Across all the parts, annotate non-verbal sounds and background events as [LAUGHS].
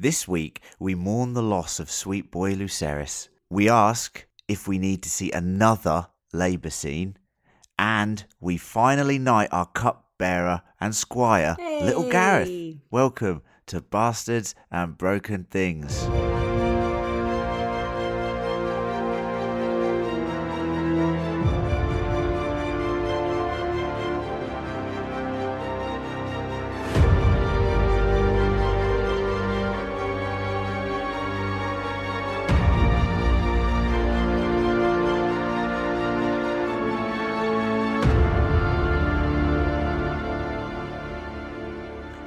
This week, we mourn the loss of sweet boy Lucerys. We ask if we need to see another Labour scene. And we finally knight our cupbearer and squire, Little Gareth. Welcome to Bastards and Broken Things.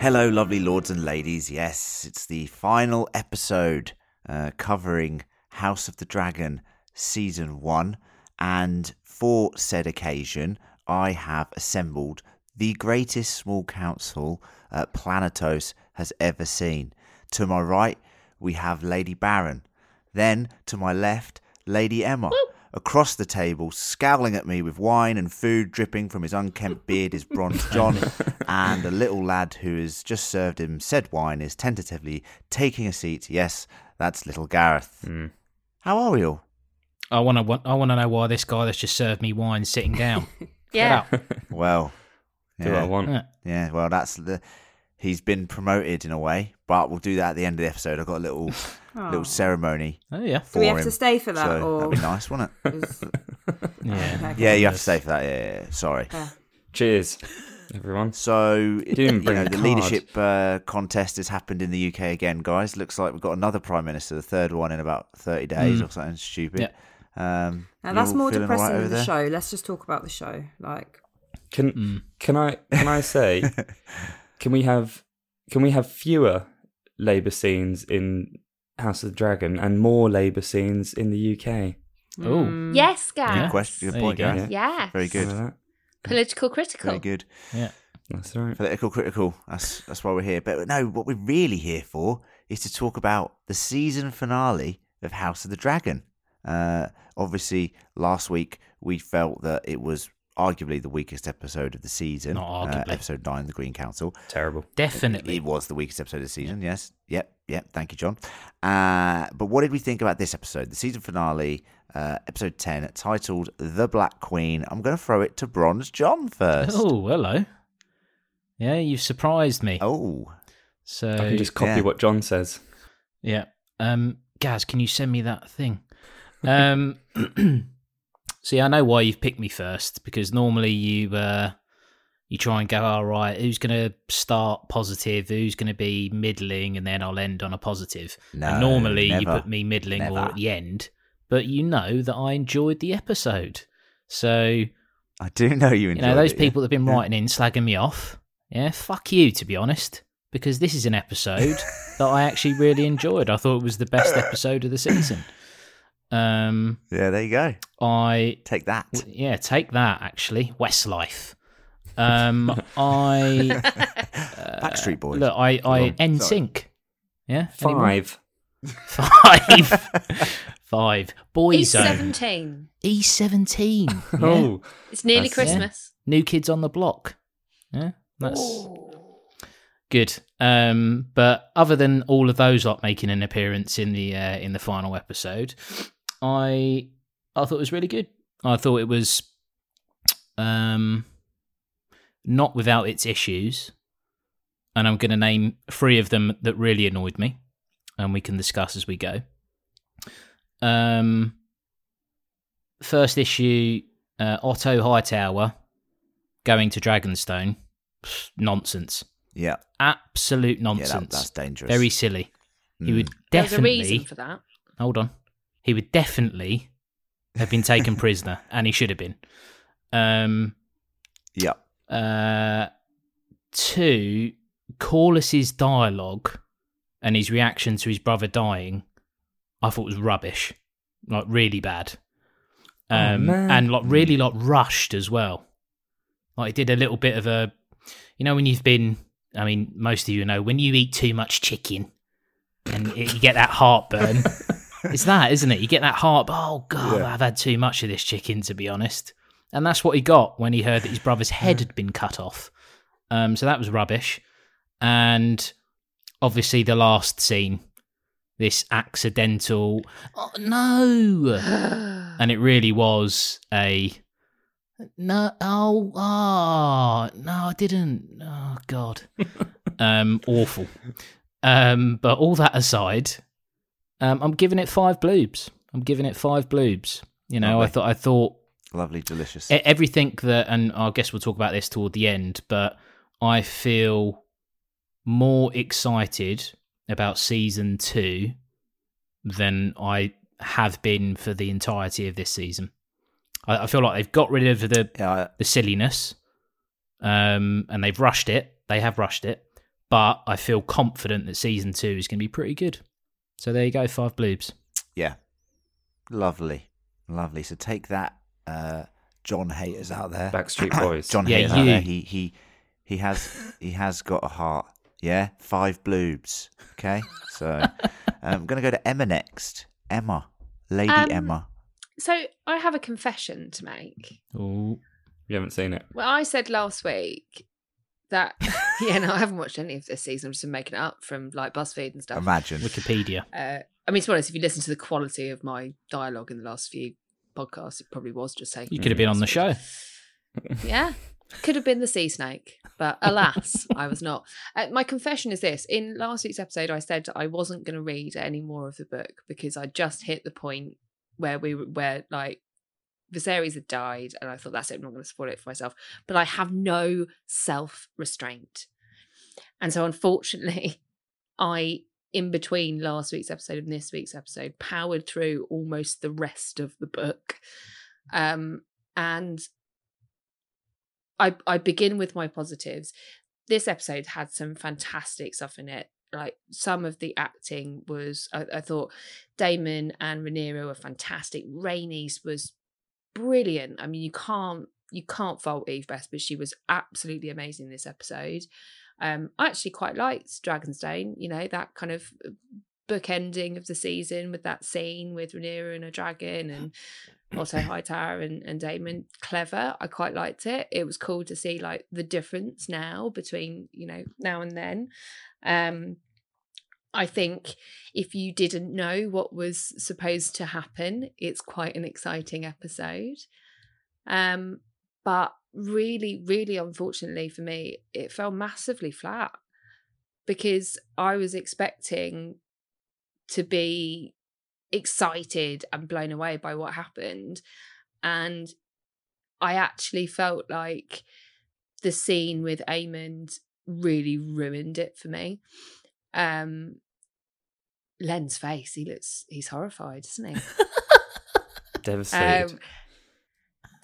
Hello, lovely lords and ladies. Yes, it's the final episode uh, covering House of the Dragon Season 1. And for said occasion, I have assembled the greatest small council uh, Planetos has ever seen. To my right, we have Lady Baron. Then, to my left, Lady Emma. Across the table, scowling at me with wine and food dripping from his unkempt beard, is Bronze John, [LAUGHS] and a little lad who has just served him said wine is tentatively taking a seat. Yes, that's little Gareth. Hmm. How are we all? I want to. I want to know why this guy that's just served me wine is sitting down. [LAUGHS] Yeah. Get up. Well, Do what I want. Yeah. yeah. Well, that's the. He's been promoted in a way, but we'll do that at the end of the episode. I've got a little [LAUGHS] little ceremony Oh yeah. for Do we have him. to stay for that, so or that'd be nice, wouldn't it? [LAUGHS] [LAUGHS] Yeah. okay. Yeah, you have to stay for that. Yeah, yeah, yeah. sorry. Yeah. Cheers, everyone. So, you know, the leadership uh, contest has happened in the UK again, guys. Looks like we've got another prime minister, the third one in about thirty days or something stupid. Yeah. Um, Now that's more depressing right over than the there? show. Let's just talk about the show. Like, Can can I can I say can we have can we have fewer Labour scenes in House of the Dragon and more Labour scenes in the UK? Oh. Yes, guys. Good question. Good There point, you go. Gareth. Yes. Very good. Political critical. Very good. Yeah. That's right. Political critical. That's that's why we're here. But no, what we're really here for is to talk about the season finale of House of the Dragon. Uh, obviously, last week we felt that it was arguably the weakest episode of the season. Not Uh, arguably. episode nine, the Green Council. Terrible. Definitely. It was the weakest episode of the season. Yes. Yep. Yep. Thank you, John. Uh, but what did we think about this episode? The season finale, uh, episode 10, titled The Black Queen. I'm going to throw it to Bronze John first. Oh, hello. Yeah, you've surprised me. Oh. So I can just copy yeah. what John says. yeah. Um, Gaz, can you send me that thing? Um, [CLEARS THROAT] see, I know why you've picked me first because normally you uh, you try and go, all right, who's going to start positive, who's going to be middling, and then I'll end on a positive. No, and normally you put me middling or at the end, but you know that I enjoyed the episode. So I do know you you know those it, yeah. people that have been writing in slagging me off yeah fuck you to be honest because this is an episode [LAUGHS] that i actually really enjoyed. I thought it was the best episode of the season um Yeah, there you go. i Take that. yeah take that actually westlife um [LAUGHS] i [LAUGHS] Backstreet Boys. look i i nsync yeah anyone? Five. five [LAUGHS] five He's boyzone 17. e17 yeah. Oh, It's nearly That's- yeah. Christmas. new kids on the block yeah that's good. Um, but other than all of those lot making an appearance in the uh, in the final episode, I I thought it was really good. I thought it was um not without its issues, and I'm going to name three of them that really annoyed me, and we can discuss as we go. Um, first issue, uh, Otto Hightower going to Dragonstone, Pfft, nonsense, Yeah. absolute Yeah, nonsense. that, that's dangerous. Very silly. He Mm. would There's a definitely reason for that. hold on. He would definitely have been taken [LAUGHS] prisoner, and he should have been. Um, Yeah. uh, two, Corlys's dialogue and his reaction to his brother dying, I thought was rubbish, like really bad, Oh, um, man. and like really like rushed as well. Like he did a little bit of a, you know, when you've been, I mean, most of you know when you eat too much chicken, and you get that heartburn. [LAUGHS] it's that, isn't it? You get that heart. Oh god, Yeah. I've had too much of this chicken, to be honest. And that's what he got when he heard that his brother's head had been cut off. Um, so that was rubbish. And obviously the last scene, this accidental. Oh no! [SIGHS] and it really was a no. Oh, oh no, I didn't. Oh God, [LAUGHS] um, awful. Um, but all that aside, um, I'm giving it five bloobs. I'm giving it five bloobs. You know, I thought I thought Lovely, delicious. everything that, and I guess we'll talk about this toward the end, but I feel more excited about season two than I have been for the entirety of this season. I, I feel like they've got rid of the yeah, the silliness, um, and they've rushed it. They have rushed it, but I feel confident that season two is going to be pretty good. So there you go, five bloobs. yeah. Lovely, lovely. So take that, uh, John haters out there. Backstreet [COUGHS] Boys. John Yeah, haters out there. He he he has he has got a heart. Yeah, five bloobs. Okay, so [LAUGHS] um, I'm gonna go to Emma next. Emma, Lady Um, Emma. So I have a confession to make. Oh. You haven't seen it. Well, I said last week that [LAUGHS] yeah, no, I haven't watched any of this season. I've just been making it up from like BuzzFeed and stuff. Imagine. Wikipedia. Uh, I mean, to be honest, if you listen to the quality of my dialogue in the last few podcasts, it probably was just saying. You could have been on the show. [LAUGHS] Yeah, could have been the sea snake, but alas, [LAUGHS] I was not. Uh, my confession is this: in last week's episode, I said I wasn't going to read any more of the book because I just hit the point where we were, where like Viserys had died, and I thought that's it. I'm not going to spoil it for myself. But I have no self restraint, and so unfortunately, [LAUGHS] I. In between last week's episode and this week's episode, powered through almost the rest of the book, um, and I I begin with my positives. This episode had some fantastic stuff in it. Like some of the acting was, I, I thought Daemon and Rhaenyra were fantastic. Rhaenys was brilliant. I mean, you can't you can't fault Eve Best, but she was absolutely amazing this episode. Um, I actually quite liked Dragonstone. You know that kind of book ending of the season with that scene with Rhaenyra and a dragon and Otto [COUGHS] Hightower and, and Daemon. Clever. I quite liked it. It was cool to see like the difference now between, you know, now and then. Um I think if you didn't know what was supposed to happen, it's quite an exciting episode. Um, but really, really unfortunately for me, it fell massively flat because I was expecting to be excited and blown away by what happened. And I actually felt like the scene with Aemond really ruined it for me. Um Len's face, he looks he's horrified, isn't he? [LAUGHS] Devastated. Um, [LAUGHS]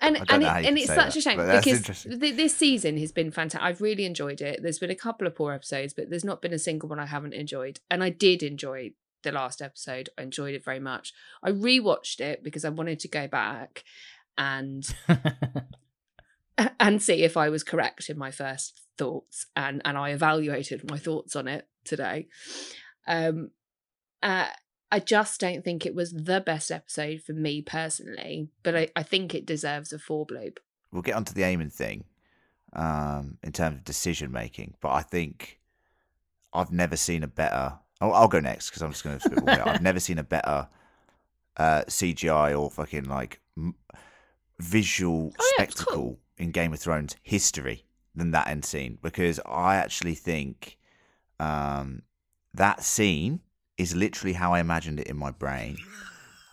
and and, it, and it's such that, a shame because th- this season has been fantastic. I've really enjoyed it. There's been a couple of poor episodes, but there's not been a single one I haven't enjoyed. And I did enjoy the last episode. I enjoyed it very much. I rewatched it because I wanted to go back and [LAUGHS] and see if I was correct in my first thoughts, and and I evaluated my thoughts on it today. Um, uh, I just don't think it was the best episode for me personally, but I, I think it deserves a four bloop. We'll get onto the Aemond thing um, in terms of decision making, but I think I've never seen a better. I'll, I'll go next because I'm just going to spitball it. I've never seen a better uh, CGI or fucking like m- visual Oh, yeah, spectacle cool. in Game of Thrones history than that end scene because I actually think um, that scene is literally how I imagined it in my brain,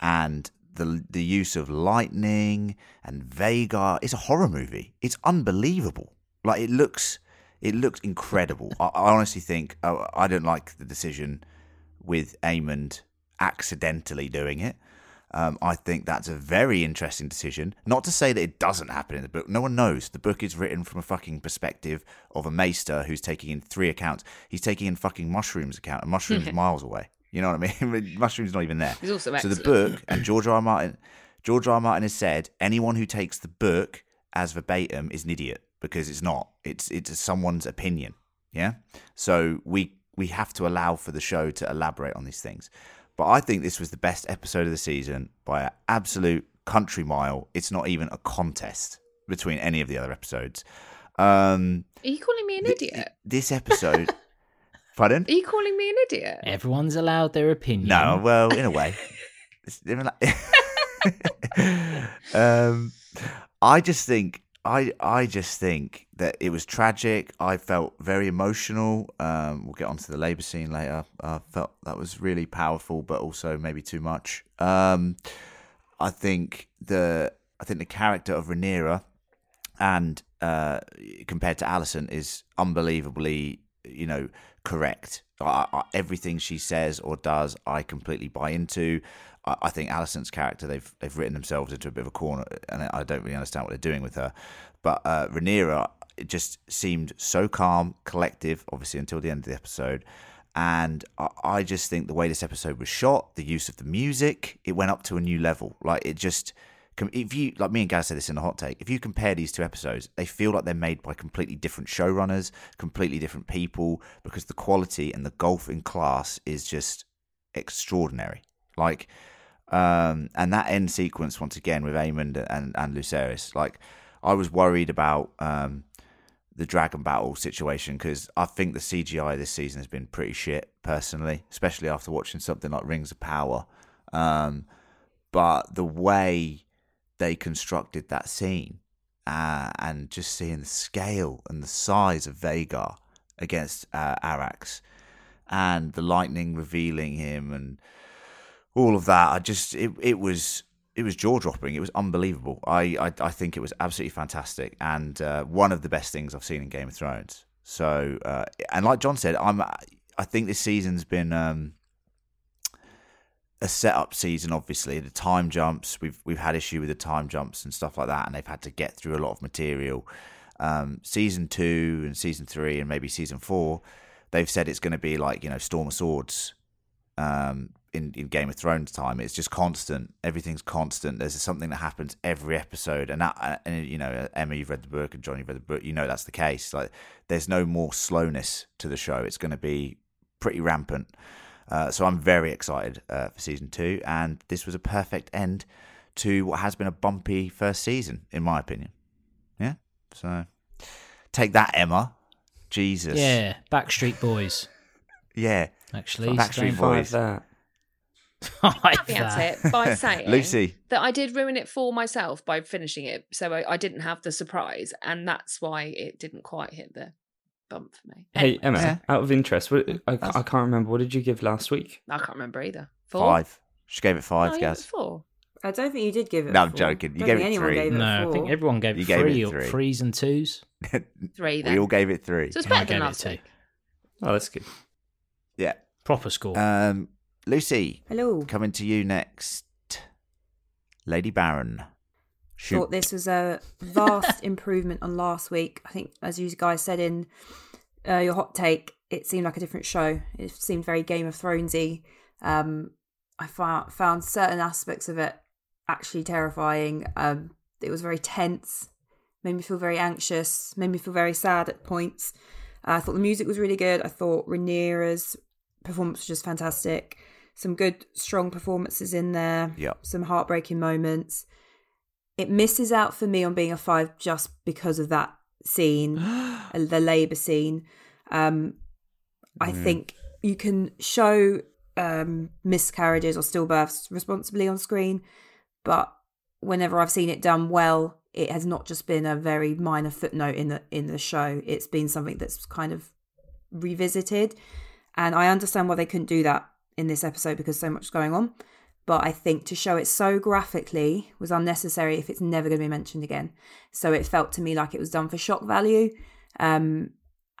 and the the use of lightning and Vhagar. It's a horror movie. It's unbelievable. Like it looks, it looked incredible. I, I honestly think uh, I don't like the decision with Aemond accidentally doing it. Um, I think that's a very interesting decision. Not to say that it doesn't happen in the book. No one knows. The book is written from a fucking perspective of a maester who's taking in three accounts. He's taking in fucking mushrooms account, and mushrooms [LAUGHS] miles away. You know what [LAUGHS] I mean? mushrooms not even there. He's also So the book and George R. R. Martin, George R. R. Martin has said anyone who takes the book as verbatim is an idiot because it's not. It's it's someone's opinion. Yeah. So we we have to allow for the show to elaborate on these things. But I think this was the best episode of the season by an absolute country mile. It's not even a contest between any of the other episodes. Um, Are you calling me an th- idiot? This episode, [LAUGHS] Pardon? Are you calling me an idiot? Everyone's allowed their opinion. No, well, in a way. [LAUGHS] It's different like- [LAUGHS] um, I just think I I just think that it was tragic. I felt very emotional. Um, we'll get onto the labour scene later. I felt that was really powerful, but also maybe too much. Um, I think the I think the character of Rhaenyra and uh, compared to Alison is unbelievably, you know, correct. I, I, everything she says or does, I completely buy into. I, think Alison's character, they've they've written themselves into a bit of a corner, and I don't really understand what they're doing with her. But uh, Rhaenyra, it just seemed so calm, collective, obviously until the end of the episode. And I, I just think the way this episode was shot, the use of the music, it went up to a new level. Like it just if you like me and Gaz said this in the hot take, if you compare these two episodes, they feel like they're made by completely different showrunners, completely different people, because the quality and the golf in class is just extraordinary. Like, um, and that end sequence once again with Aemond and and Lucerys, like, I was worried about um the dragon battle situation because I think the CGI this season has been pretty shit personally, especially after watching something like Rings of Power. Um, but the way they constructed that scene uh, and just seeing the scale and the size of Vhagar against uh, Arrax and the lightning revealing him and all of that, I just it it was it was jaw dropping. It was unbelievable. I, I I think it was absolutely fantastic and uh, one of the best things I've seen in Game of Thrones. So uh, and like John said, I'm I think this season's been um, a setup season. Obviously, the time jumps we've we've had issue with the time jumps and stuff like that, and they've had to get through a lot of material. Um, season two and season three and maybe season four, they've said it's going to be like you know Storm of Swords. Um, in, in Game of Thrones time, it's just constant. Everything's constant. There's something that happens every episode, and that, and you know, Emma, you've read the book, and Johnny you've read the book. You know that's the case. Like, there's no more slowness to the show. It's going to be pretty rampant. Uh, so I'm very excited uh, for season two, and this was a perfect end to what has been a bumpy first season, in my opinion. Yeah. So take that, Emma. Jesus. Yeah, Backstreet Boys. Yeah. Actually, Backstreet so Boys. [LAUGHS] Like that. Like caveat that. it by [LAUGHS] saying Lucy. that I did ruin it for myself by finishing it, so I, I didn't have the surprise, and that's why it didn't quite hit the bump for me. Hey Emma, Yeah. out of interest, what, I, That's- I can't remember. What did you give last week? I can't remember either. Four? Five. She gave it five, yeah, it Gaz. was four. I don't think you did give it. No, a I'm four. joking. You gave think it anyone three. Gave it a No, I think everyone gave You it gave it three or three. threes and twos. Three then. we all gave it three. so it's And I better than it last two. week. Oh, that's good. Yeah. Proper score. Um, Lucy, Hello. coming to you next. Lady Baron. Shoot. Thought this was a vast [LAUGHS] improvement on last week. I think, as you guys said in uh, your hot take, it seemed like a different show. It seemed very Game of Thronesy. Um, I found found certain aspects of it actually terrifying. Um, it was very tense, made me feel very anxious, made me feel very sad at points. Uh, I thought the music was really good. I thought Rhaenyra's performance was just fantastic. Some good, strong performances in there. Yep. Some heartbreaking moments. It misses out for me on being a five just because of that scene, [GASPS] uh, the labour scene. Um, I think you can show um, miscarriages or stillbirths responsibly on screen, but whenever I've seen it done well, it has not just been a very minor footnote in the in the show. It's been something that's kind of revisited, and I understand why they couldn't do that in this episode because so much is going on. But I think to show it so graphically was unnecessary if it's never going to be mentioned again. So it felt to me like it was done for shock value, um,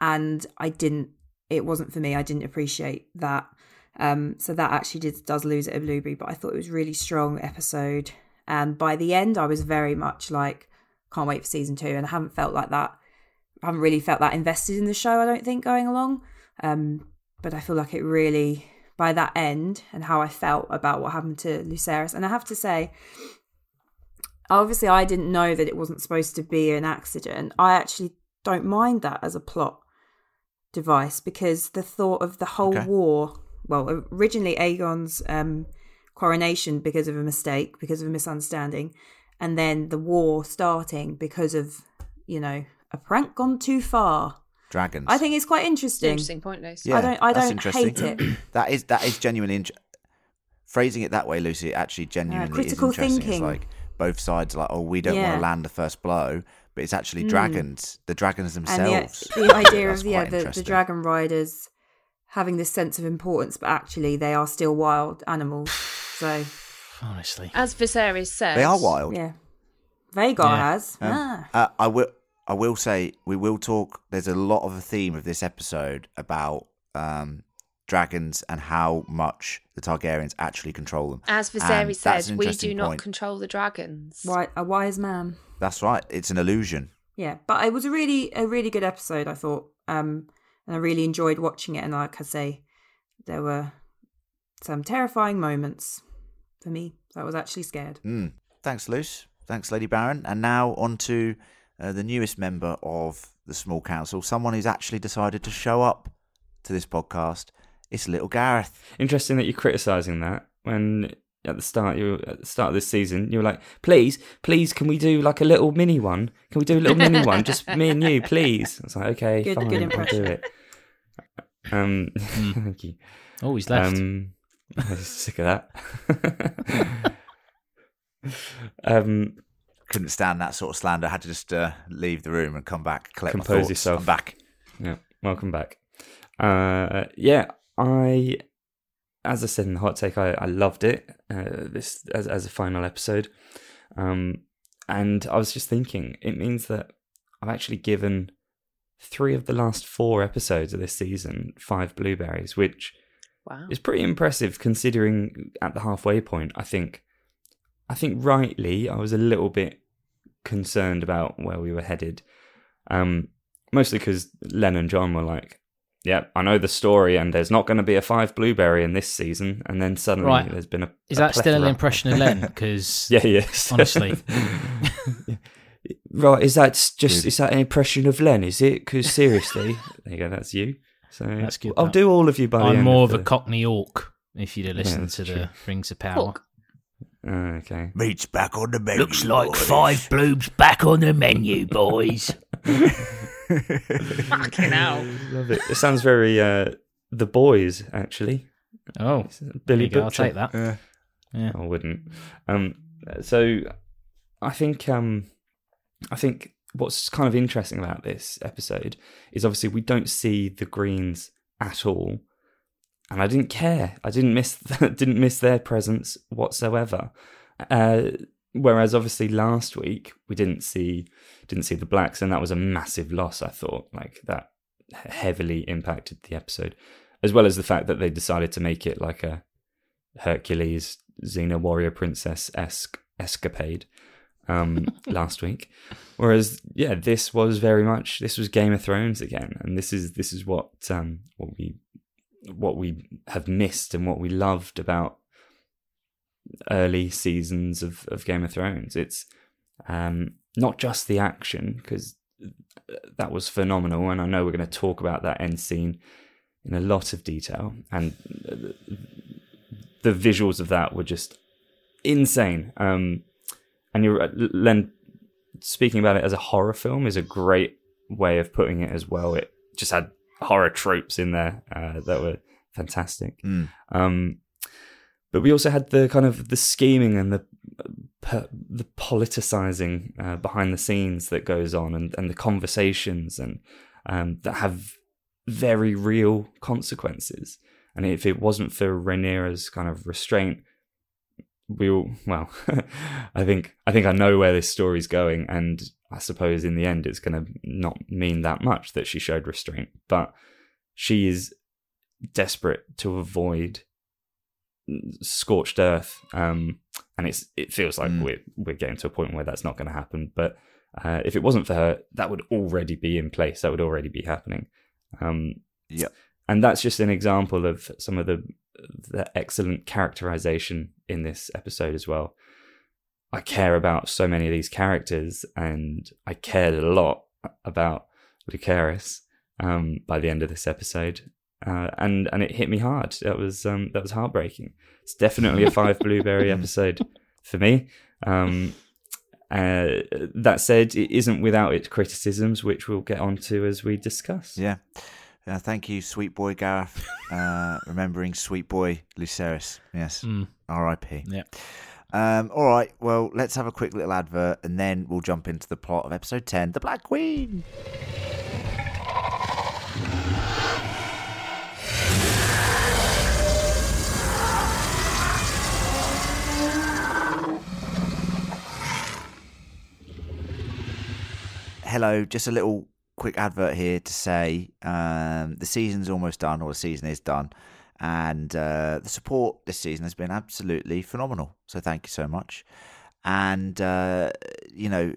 and I didn't. It wasn't for me. I didn't appreciate that. Um, so that actually did, does lose it a blueberry, but I thought it was really strong episode. And by the end, I was very much like, can't wait for season two. And I haven't felt like that. I haven't really felt that invested in the show. I don't think going along. Um, but I feel like it really, by that end, and how I felt about what happened to Lucerys. And I have to say, obviously, I didn't know that it wasn't supposed to be an accident. I actually don't mind that as a plot device because the thought of the whole Okay. war well originally aegon's um coronation because of a mistake because of a misunderstanding and then the war starting because of you know a prank gone too far dragons. I think it's quite interesting. Interesting point, Lucy. I don't. I that's don't hate it. [CLEARS THROAT] that is that is genuinely int- phrasing it that way, Lucy. Actually, genuinely critical is interesting. thinking. It's like both sides are like, oh, we don't want to land the first blow, but it's actually Mm. dragons, the dragons and themselves. [LAUGHS] the, the idea of yeah the, the dragon riders having this sense of importance, but actually they are still wild animals. So [SIGHS] Honestly. As Viserys says, They are wild. yeah, Vhagar Yeah. has. Um, ah. uh, I will. I will say we will talk. There's a lot of a theme of this episode about um, dragons and how much the Targaryens actually control them. As And Viserys said, we do not point. control the dragons. Wi- a wise man. That's right. It's an illusion. Yeah, but it was a really a really good episode. I thought, um, and I really enjoyed watching it. And like I say, there were some terrifying moments for me. So I was actually scared. Mm. Thanks, Luce. Thanks, Lady Baron. And now on to uh, the newest member of the small council, someone who's actually decided to show up to this podcast. It's little Gareth. Interesting that you're criticizing that when at the start you at the start of this season you were like, please, please, can we do like a little mini one? Can we do a little mini one, just me and you, please? I was like, okay, Good- fine, good I'll do it. Um, [LAUGHS] thank you. Oh, he's left. Um, I was [LAUGHS] sick of that. [LAUGHS] um, Couldn't stand that sort of slander. Had to just uh, leave the room and come back, collect my Compose thoughts. yourself. I'm back. Yeah, welcome back. Uh, yeah, I, as I said in the hot take, I, I loved it. Uh, this as as a final episode, um, and I was just thinking, it means that I've actually given three of the last four episodes of this season five blueberries, which Wow. is pretty impressive considering at the halfway point. I think, I think rightly, I was a little bit concerned about where we were headed. Um, mostly because Len and John were like, "Yeah, I know the story, and there's not going to be a five blueberry in this season." And then suddenly Right. there's been a. Is a that still an impression of Len? [LAUGHS] Because Yeah, yes. Honestly. [LAUGHS] right, is that just Good. is that an impression of Len? Is it? Because seriously, [LAUGHS] there you go. That's you. So That's good, I'll that. do all of you by I'm end more of the... a Cockney Orc. If you'd have listened that's to true. the Rings of Power. Hawk. Oh, okay. Meat's back on the menu. Looks like boys. five blooms back on the menu, boys. [LAUGHS] Fucking hell. Love it. It sounds very uh, the boys actually. Oh, Billy there you go, I'll take that. Uh, Yeah. I wouldn't. Um, so I think um, I think what's kind of interesting about this episode is obviously we don't see the Greens at all, and I didn't care. I didn't miss [LAUGHS] didn't miss their presence whatsoever. Uh, whereas obviously last week we didn't see didn't see the blacks, and that was a massive loss. I thought like that heavily impacted the episode, as well as the fact that they decided to make it like a Hercules Xena warrior princess esque escapade um, [LAUGHS] last week. Whereas, yeah, this was very much this was Game of Thrones again, and this is this is what um, what we what we have missed and what we loved about early seasons of, of Game of Thrones. It's um, not just the action because that was phenomenal, and I know we're going to talk about that end scene in a lot of detail, and uh, the visuals of that were just insane. Um, and you're Len speaking about it as a horror film is a great way of putting it as well. It just had horror tropes in there uh, that were fantastic. Mm. Um, but we also had the kind of the scheming and the per, the politicizing uh, behind the scenes that goes on, and, and the conversations and um, that have very real consequences. And if it wasn't for Rhaenyra's kind of restraint, we all well, [LAUGHS] I think I think I know where this story's going, and I suppose in the end it's going to not mean that much that she showed restraint, but she is desperate to avoid scorched earth, um, and it's it feels like Mm. we're we're getting to a point where that's not going to happen. But uh, if it wasn't for her, that would already be in place. That would already be happening. Um, Yep. and that's just an example of some of the the excellent characterization in this episode as well. I care about so many of these characters, and I cared a lot about Lucerys um, by the end of this episode, uh, and and it hit me hard. That was um, that was heartbreaking. It's definitely a five [LAUGHS] blueberry episode for me. Um, Uh, that said, it isn't without its criticisms, which we'll get onto as we discuss. Yeah. Uh, thank you, sweet boy Gareth. [LAUGHS] Uh, remembering sweet boy Lucerys. Yes. Mm, R.I.P. yeah. Um, all right. Well, let's have a quick little advert, and then we'll jump into the plot of episode ten, The Black Queen. Hello, just a little quick advert here to say um, the season's almost done, or the season is done, and uh, the support this season has been absolutely phenomenal. So thank you so much. And uh, you know,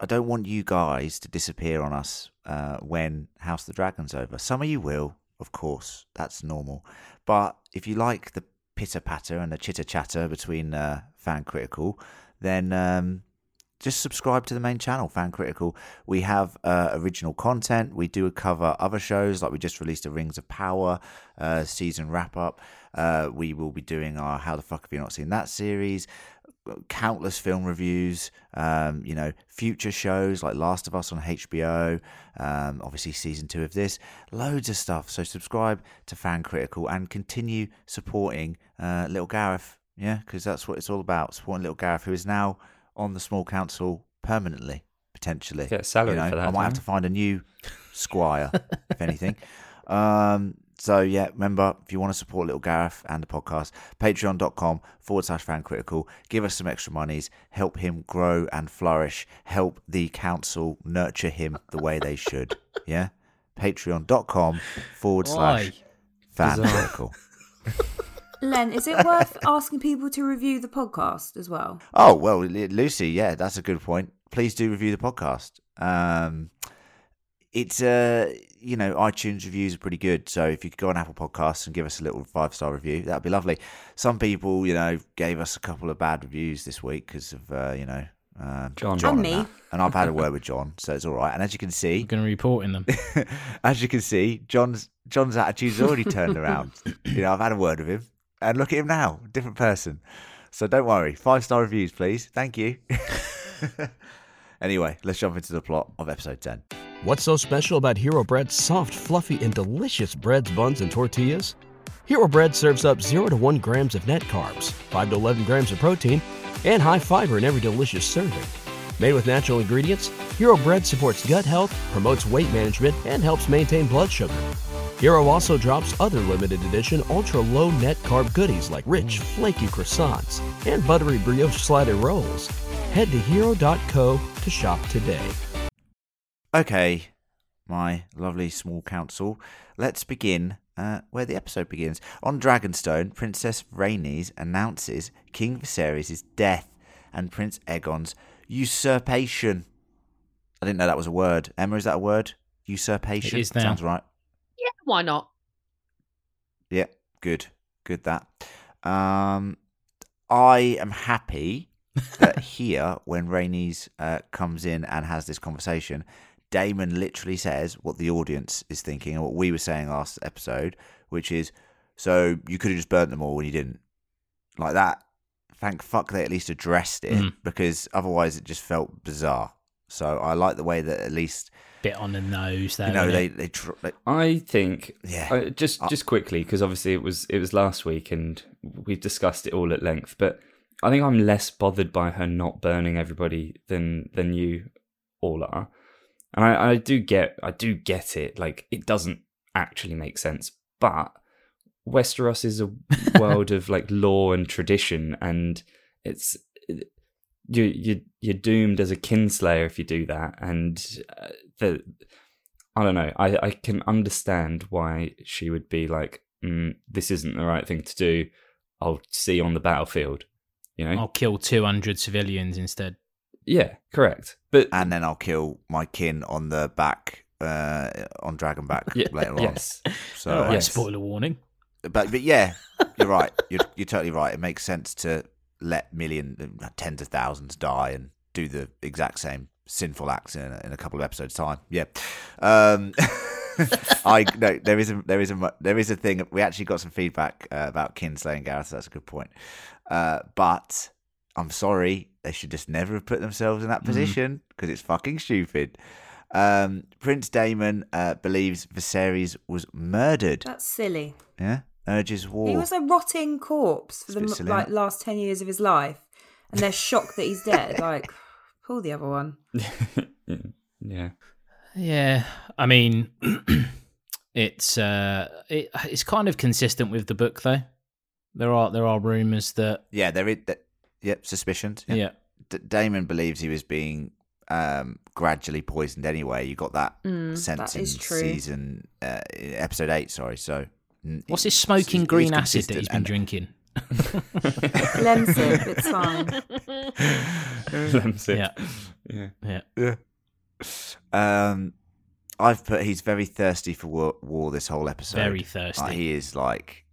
I don't want you guys to disappear on us uh, when House of the Dragon's over. Some of you will, of course, that's normal. But if you like the pitter patter and the chitter chatter between uh, Fan Critical, then um, just subscribe to the main channel, Fan Critical. We have uh, original content. We do cover other shows, like we just released a Rings of Power uh, season wrap up. Uh, we will be doing our How the Fuck Have You Not Seen That series? Countless film reviews, um, you know, future shows like Last of Us on HBO, um, obviously season two of this, loads of stuff. So subscribe to Fan Critical and continue supporting uh, Little Gareth, yeah, because that's what it's all about supporting Little Gareth, who is now on the small council permanently, potentially. Get salary You know, for that, I might have to find a new squire, [LAUGHS] if anything. Um, so yeah, remember if you want to support Little Gareth and the podcast, patreon.com forward slash fan critical. Give us some extra monies, help him grow and flourish, help the council nurture him the way they should. [LAUGHS] Yeah? Patreon.com forward slash fan critical. [LAUGHS] Len, is it worth [LAUGHS] asking people to review the podcast as well? Oh well, Lucy, yeah, that's a good point. Please do review the podcast. Um, it's uh, you know, iTunes reviews are pretty good. So if you could go on Apple Podcasts and give us a little five star review, that'd be lovely. Some people, you know, gave us a couple of bad reviews this week because of uh, you know. Uh, John. John And me. that. and I've had a word with John, so it's all right. And as you can see, I'm going to report in them. [LAUGHS] as you can see, John's John's attitude's already turned around. [LAUGHS] You know, I've had a word with him, and look at him now, different person. So don't worry. Five star reviews, please. Thank you. [LAUGHS] anyway, let's jump into the plot of episode ten. What's so special about Hero Bread's soft, fluffy, and delicious breads, buns, and tortillas? Hero Bread serves up 0 to 1 grams of net carbs, 5 to 11 grams of protein, and high fiber in every delicious serving. Made with natural ingredients, Hero Bread supports gut health, promotes weight management, and helps maintain blood sugar. Hero also drops other limited edition ultra low net carb goodies like rich, flaky croissants and buttery brioche slider rolls. Head to hero.co to shop today. Okay, my lovely small council. Let's begin uh, where the episode begins. On Dragonstone, Princess Rhaenys announces King Viserys' death and Prince Aegon's usurpation. I didn't know that was a word. Emma, is that a word? Usurpation? It is now. Sounds right. Why not? Yeah, good. Good that. Um, I am happy [LAUGHS] that here, when Rhaenys uh, comes in and has this conversation, Daemon literally says what the audience is thinking and what we were saying last episode, which is, so you could have just burnt them all when you didn't. Like that. Thank fuck they at least addressed it Mm. because otherwise it just felt bizarre. So I like the way that at least, Bit on the nose, there. you know, they, they, tr- they I think Yeah. uh, just Uh, just quickly because obviously it was it was last week and we discussed it all at length. But I think I'm less bothered by her not burning everybody than than you all are. And I, I do get I do get it. Like it doesn't actually make sense, but Westeros is a [LAUGHS] world of like law and tradition, and it's you you you're doomed as a kinslayer if you do that. And uh, the I don't know. I I can understand why she would be like, mm, this isn't the right thing to do. I'll see you on the battlefield. You know? I'll kill 200 civilians instead. Yeah, correct. But and then I'll kill my kin on the back, uh, on Dragonback yeah, later on. yes, So, All right, yes. spoiler warning. but but yeah, you're right. You're you're totally right. It makes sense to let million, tens of thousands die and do the exact same sinful acts in a, in a couple of episodes time. Yeah. Um, [LAUGHS] I no, there is a there is a there is a thing. We actually got some feedback uh, about kinslaying Gareth. So that's a good point. Uh, but I'm sorry, they should just never have put themselves in that Mm. position because it's fucking stupid. Um, Prince Daemon uh, believes Viserys was murdered. That's silly. Yeah, urges war. He was a rotting corpse for It's the m- like last ten years of his life, and they're shocked that he's dead. [LAUGHS] Like, pull the other one. [LAUGHS] yeah. Yeah, I mean, [CLEARS THROAT] it's uh, it, it's kind of consistent with the book, though. There are there are rumors that yeah, there is. That, yep, suspicions. Yeah. yeah, D- Daemon believes he was being um, gradually poisoned anyway. You got that Mm, sense that in true. season uh, episode eight. Sorry, so what's this smoking it's- green it's acid that he's been and- drinking? [LAUGHS] Lemsip, it's fine. [LAUGHS] Lemsip. Yeah. Yeah. Yeah, Um, I've put he's very thirsty for war, war this whole episode. very thirsty. Like, he is like,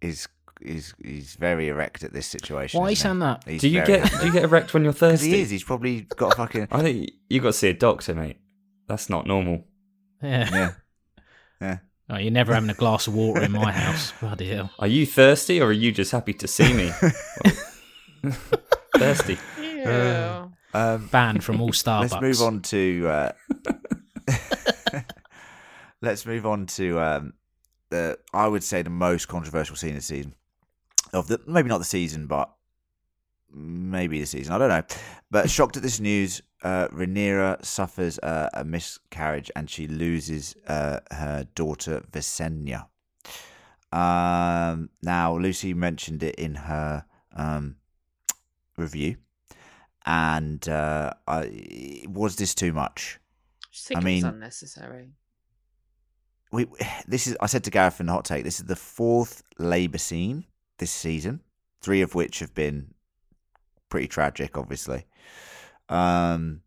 is he's he's very erect at this situation. Why are isn't he? that? He's Do you very get do you get erect when you're [LAUGHS] thirsty? he is. He's probably got a fucking I think you got to see a doctor, mate. That's not normal. Yeah. yeah. Yeah. Oh, you're never having a glass of water in my house. [LAUGHS] Bloody hell. Are you thirsty or are you just happy to see me? [LAUGHS] thirsty. Yeah. Um, Banned from all [LAUGHS] Starbucks. let's move on to. Uh, let's move on to um, the. I would say the most controversial scene of the season of the maybe not the season, but maybe the season. I don't know. But shocked at this news, uh, Rhaenyra suffers uh, a miscarriage and she loses uh, her daughter Visenya. Um, now Lucy mentioned it in her um, review, and uh, I, was this too much? I it mean- unnecessary. we this is I said to Gareth in the hot take, this is the fourth labour scene this season, three of which have been pretty tragic, obviously. Um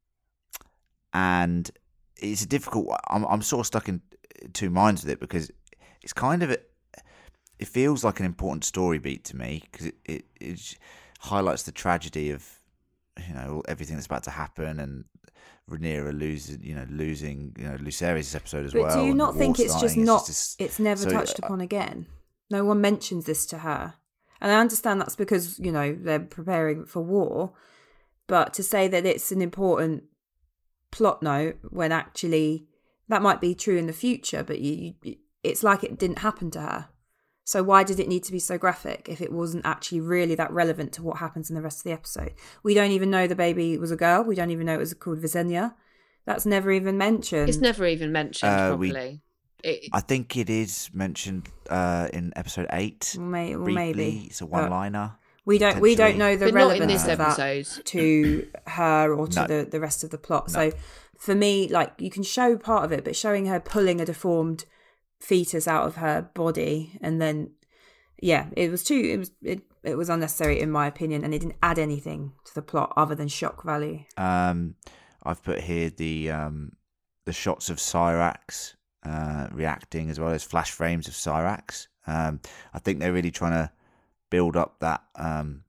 and it's a difficult. I'm I'm sort of stuck in two minds with it because it's kind of a, it feels like an important story beat to me because it, it it highlights the tragedy of you know everything that's about to happen and Rhaenyra losing you know losing you know Lucerys' episode as But well. do you not think it's just starting. not? just- It's never so, touched uh, upon again. No one mentions this to her, and I understand that's because you know they're preparing for war. But to say that it's an important plot note when actually that might be true in the future, but you, you it's like it didn't happen to her. So why did it need to be so graphic if it wasn't actually really that relevant to what happens in the rest of the episode? We don't even know the baby was a girl. We don't even know it was called Visenya. That's never even mentioned. It's never even mentioned Uh, we- properly. It, I think it is mentioned uh, in episode eight. May- well, briefly. maybe. It's a one-liner. We don't we don't know the but relevance of that [LAUGHS] to her or to No. the, the rest of the plot. So for me, like you can show part of it, but showing her pulling a deformed fetus out of her body and then yeah, it was too it was it, it was unnecessary in my opinion and it didn't add anything to the plot other than shock value. Um, I've put here the um, the shots of Syrax uh, reacting as well as flash frames of Syrax. Um, I think they're really trying to build up that um,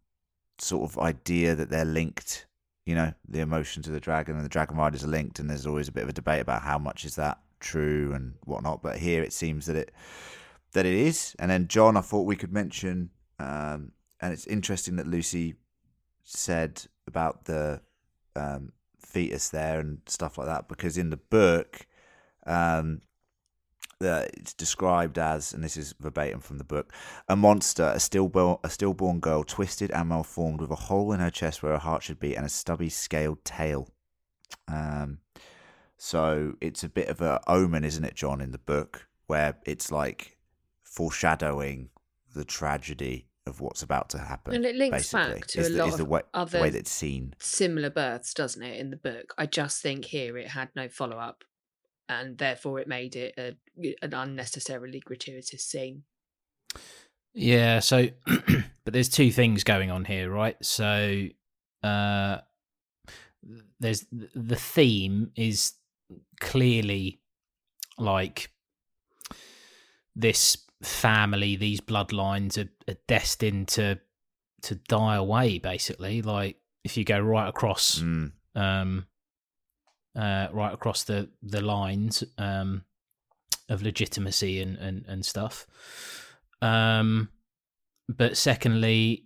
sort of idea that they're linked. You know, the emotion of the dragon and the dragon riders are linked, and there's always a bit of a debate about how much is that true and whatnot. But here it seems that it that it is. And then John, I thought we could mention, um, and it's interesting that Lucy said about the um, fetus there and stuff like that because in the book, um, the, it's described as, and this is verbatim from the book, a monster, a stillborn, a stillborn girl, twisted and malformed, with a hole in her chest where her heart should be, and a stubby, scaled tail. Um, so it's a bit of a omen, isn't it, John, in the book, where it's like foreshadowing the tragedy of what's about to happen. And it links basically, back to is a the, lot the of way, the other way that it's seen. similar births, doesn't it, in the book? I just think here it had no follow up, and therefore it made it a, an unnecessarily gratuitous scene. Yeah, so [CLEARS THROAT] but there's two things going on here, right? So uh there's the theme is clearly like this family, these bloodlines are, are destined to to die away basically. Like if you go right across Mm. um uh right across the the lines um of legitimacy and and, and stuff um but secondly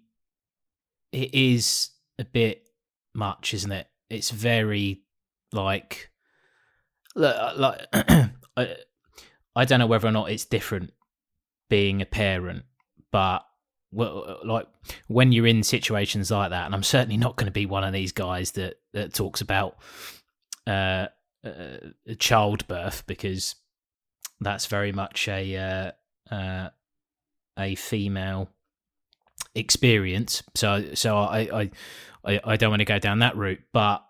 it is a bit much, isn't it? It's very like uh, like [CLEARS THROAT] I, I don't know whether or not it's different being a parent, but well, like when you're in situations like that, and I'm certainly not going to be one of these guys that that talks about uh, uh, childbirth because that's very much a uh, uh, a female experience. So so I I I, I don't want to go down that route, but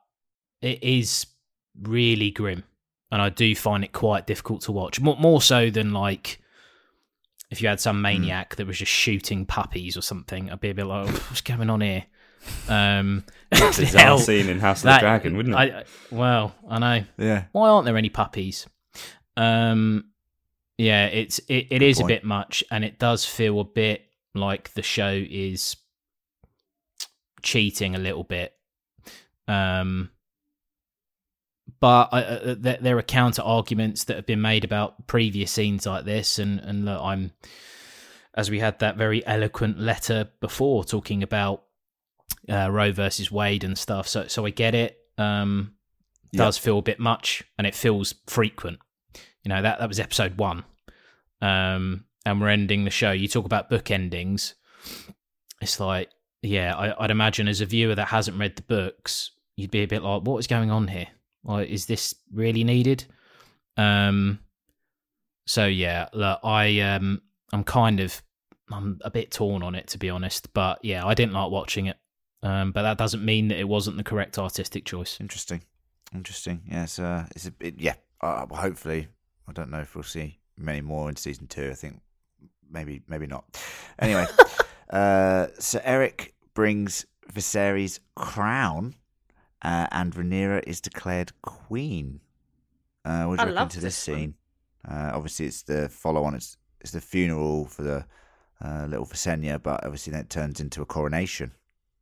it is really grim, and I do find it quite difficult to watch. More more so than like if you had some maniac that was just shooting puppies or something. I'd be a bit like, oh, what's going on here? Um, Bizarre hell, scene in House of that- the Dragon, wouldn't it? I, I- well, I know. Yeah. Why aren't there any puppies? Um, yeah, it's it, it is a point. bit much, and it does feel a bit like the show is cheating a little bit. Um, but I, uh, there, there are counter arguments that have been made about previous scenes like this, and and look, I'm as we had that very eloquent letter before talking about uh, Roe versus Wade and stuff. So so I get it. Um, Yep. does feel a bit much, and it feels frequent. You know that that was episode one, um, and we're ending the show. You talk about book endings. It's like, yeah, I, I'd imagine as a viewer that hasn't read the books, you'd be a bit like, what is going on here? Like, is this really needed? Um, so yeah, look, I um, I'm kind of I'm a bit torn on it to be honest, but yeah, I didn't like watching it. Um, but that doesn't mean that it wasn't the correct artistic choice. Interesting. Interesting. Yeah, it's, uh, it's a bit, yeah. Uh, hopefully, I don't know if we'll see many more in season two. I think maybe, maybe not. Anyway, [LAUGHS] uh, so Erryk brings Viserys' crown, uh, and Rhaenyra is declared queen. Uh, what do I reckon to this, this one. scene? Uh, obviously, it's the follow-on. It's it's the funeral for the uh, little Visenya, but obviously then it turns into a coronation.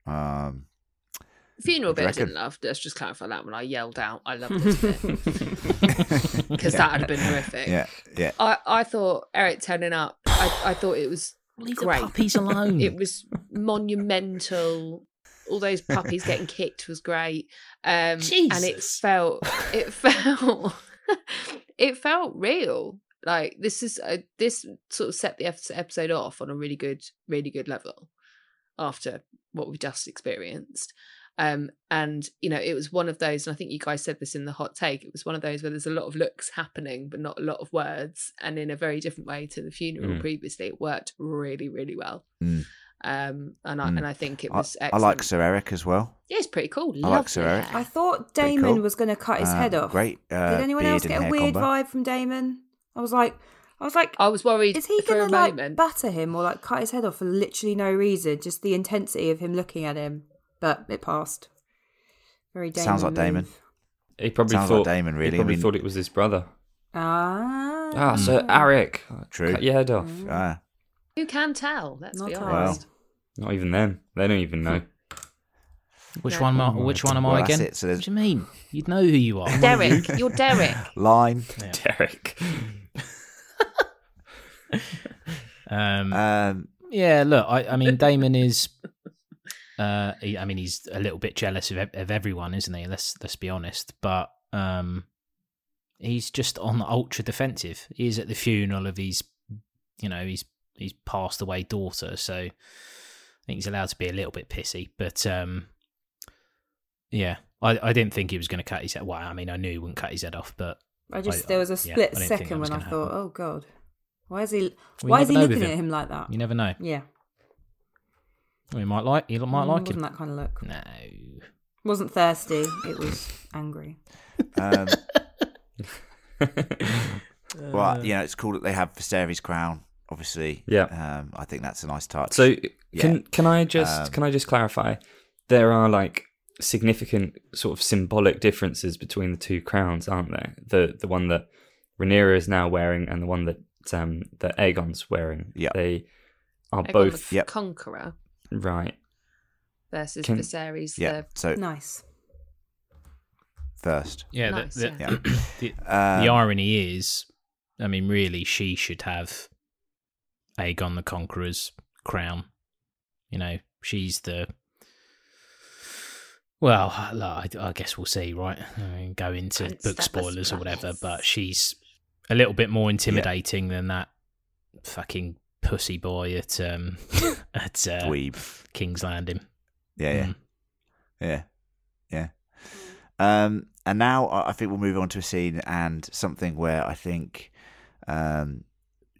Um, Funeral What do you bit I didn't reckon? love. Let's just clarify that when I yelled out. I love this bit [LAUGHS] because that would have been horrific. yeah, yeah. I, I thought Erryk turning up. I, I thought it was Leave Great. the puppies [LAUGHS] alone. it was monumental. All those puppies getting kicked was great. Um, and it felt it felt [LAUGHS] it felt real. Like this is a, this sort of set the episode off on a really good, really good level after what we've just experienced. Um, and you know, it was one of those, and I think you guys said this in the hot take. It was one of those where there's a lot of looks happening, but not a lot of words, and in a very different way to the funeral Mm. previously. It worked really, really well. Mm. Um, and I Mm. and I think it was. I Excellent. like Sir Erryk as well. Yeah, it's pretty cool. I like Sir Erryk. I thought Daemon cool. was going to cut his Uh, head off. Great. Uh, Did anyone else get a weird combo. vibe from Daemon? I was like, I was like, I was worried is he going to like moment. batter him or like cut his head off for literally no reason? Just the intensity of him looking at him, but it passed. Very Daemon. Sounds like Daemon. He probably Sounds like thought Daemon, really. He I probably mean- thought it was his brother. Ah, Ah, so Erryk. True. Cut your head off. Ah, Who can tell? Let's Not be us. honest. Not even them. They don't even know. [LAUGHS] Which No. one? Am I, which one am Well, I that's again? it, so what do you mean? You'd know who you are. Derek, [LAUGHS] you're Derek. line. Yeah. Derek. [LAUGHS] [LAUGHS] Um, Um, yeah, look, I, I mean, [LAUGHS] Daemon is. Uh, he, I mean, he's a little bit jealous of, of everyone, isn't he? Let's let's be honest. But um, he's just on the ultra defensive. He's at the funeral of his, you know, his his passed away daughter. So I think he's allowed to be a little bit pissy. But um, yeah, I, I didn't think he was going to cut his head. Well, I mean, I knew he wouldn't cut his head off, but I just I- there was a split I didn't think that second was when I thought, happen. oh god, why is he? We why is he looking him. at him like that? you never know. Yeah, He might like. He might Mm, like wasn't him. that kind of look. No. Wasn't thirsty. It was angry. um, [LAUGHS] Uh, well, you know, it's cool that they have Viserys' crown. Obviously, Yeah. Um, I think that's a nice touch. So Yeah. can can I just Um, can I just clarify? There are like significant sort of symbolic differences between the two crowns, aren't there? The the one that Rhaenyra is now wearing and the one that um that Aegon's wearing. Yeah. They are Aegon both the Yep. Conqueror right. versus Can- Viserys. yeah. The So Nice. first, Yeah, Nice, the, [CLEARS THROAT] the, yeah. [COUGHS] the, um, the irony is, I mean, really, she should have Aegon the Conqueror's crown. You know, she's the Well, I, I guess we'll see, right? I mean, go into Don't book spoilers or whatever, but she's a little bit more intimidating than that fucking pussy boy at um [LAUGHS] at uh, Dweeb. King's Landing. Yeah, yeah, Mm. yeah, yeah. Um, and now I I think we'll move on to a scene and something where I think, um,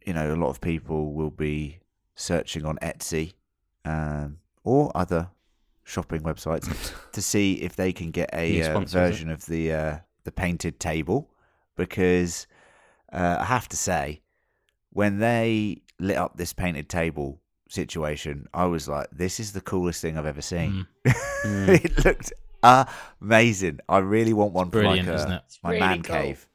you know, a lot of people will be searching on Etsy, um, or other shopping websites [LAUGHS] to see if they can get a uh, version of the uh, the painted table, because uh, I have to say, when they lit up this painted table situation, I was like, "This is the coolest thing I've ever seen." Mm. [LAUGHS] it looked amazing. I really want one for Brilliant, like a, isn't it? my really man cool. cave.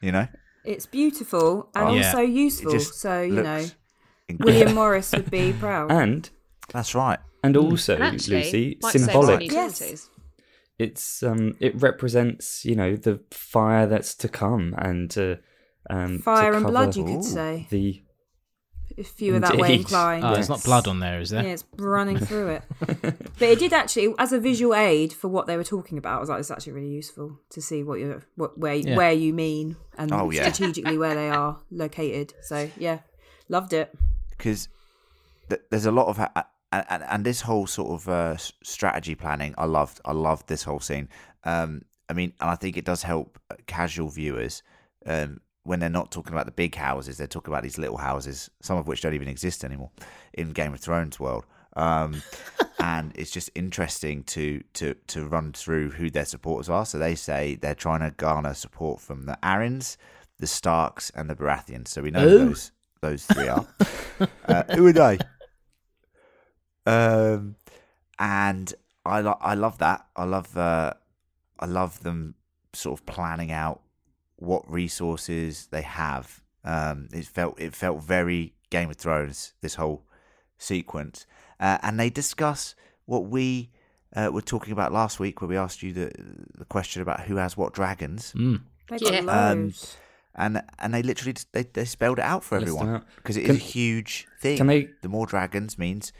You know, It's beautiful and Oh. Yeah. also useful. just So you know, incredible. William [LAUGHS] Morris would be proud. And That's right. and also And actually, Lucy, might save some symbolic. Yes. It's um it represents you know the fire that's to come and to um Fire and blood, you could say, the if you were that way Indeed. inclined. Oh, there's not blood on there, is there? Yeah, it's running through it. [LAUGHS] but it did actually, as a visual aid for what they were talking about, I was like, it's actually really useful to see what you what where Yeah. where you mean and Oh, yeah. strategically where they are [LAUGHS] located. So yeah, loved it. because th- there's a lot of ha- and, and, and this whole sort of uh, strategy planning. I loved. I loved this whole scene. Um, I mean, and I think it does help casual viewers um, when they're not talking about the big houses. They're talking about these little houses, some of which don't even exist anymore in Game of Thrones world. Um, [LAUGHS] and it's just interesting to to to run through who their supporters are. So they say they're trying to garner support from the Arryns, the Starks, and the Baratheons. So we know those those three are. uh, who are they? Um, and I lo- I love that. I love uh, I love them sort of planning out what resources they have. Um, it felt it felt very Game of Thrones. This whole sequence, uh, and they discuss what we uh, were talking about last week, where we asked you the the question about who has what dragons, Mm. They got Yeah. Um, and and they literally they they spelled it out for everyone because it is Can- a huge thing. Can they the more dragons means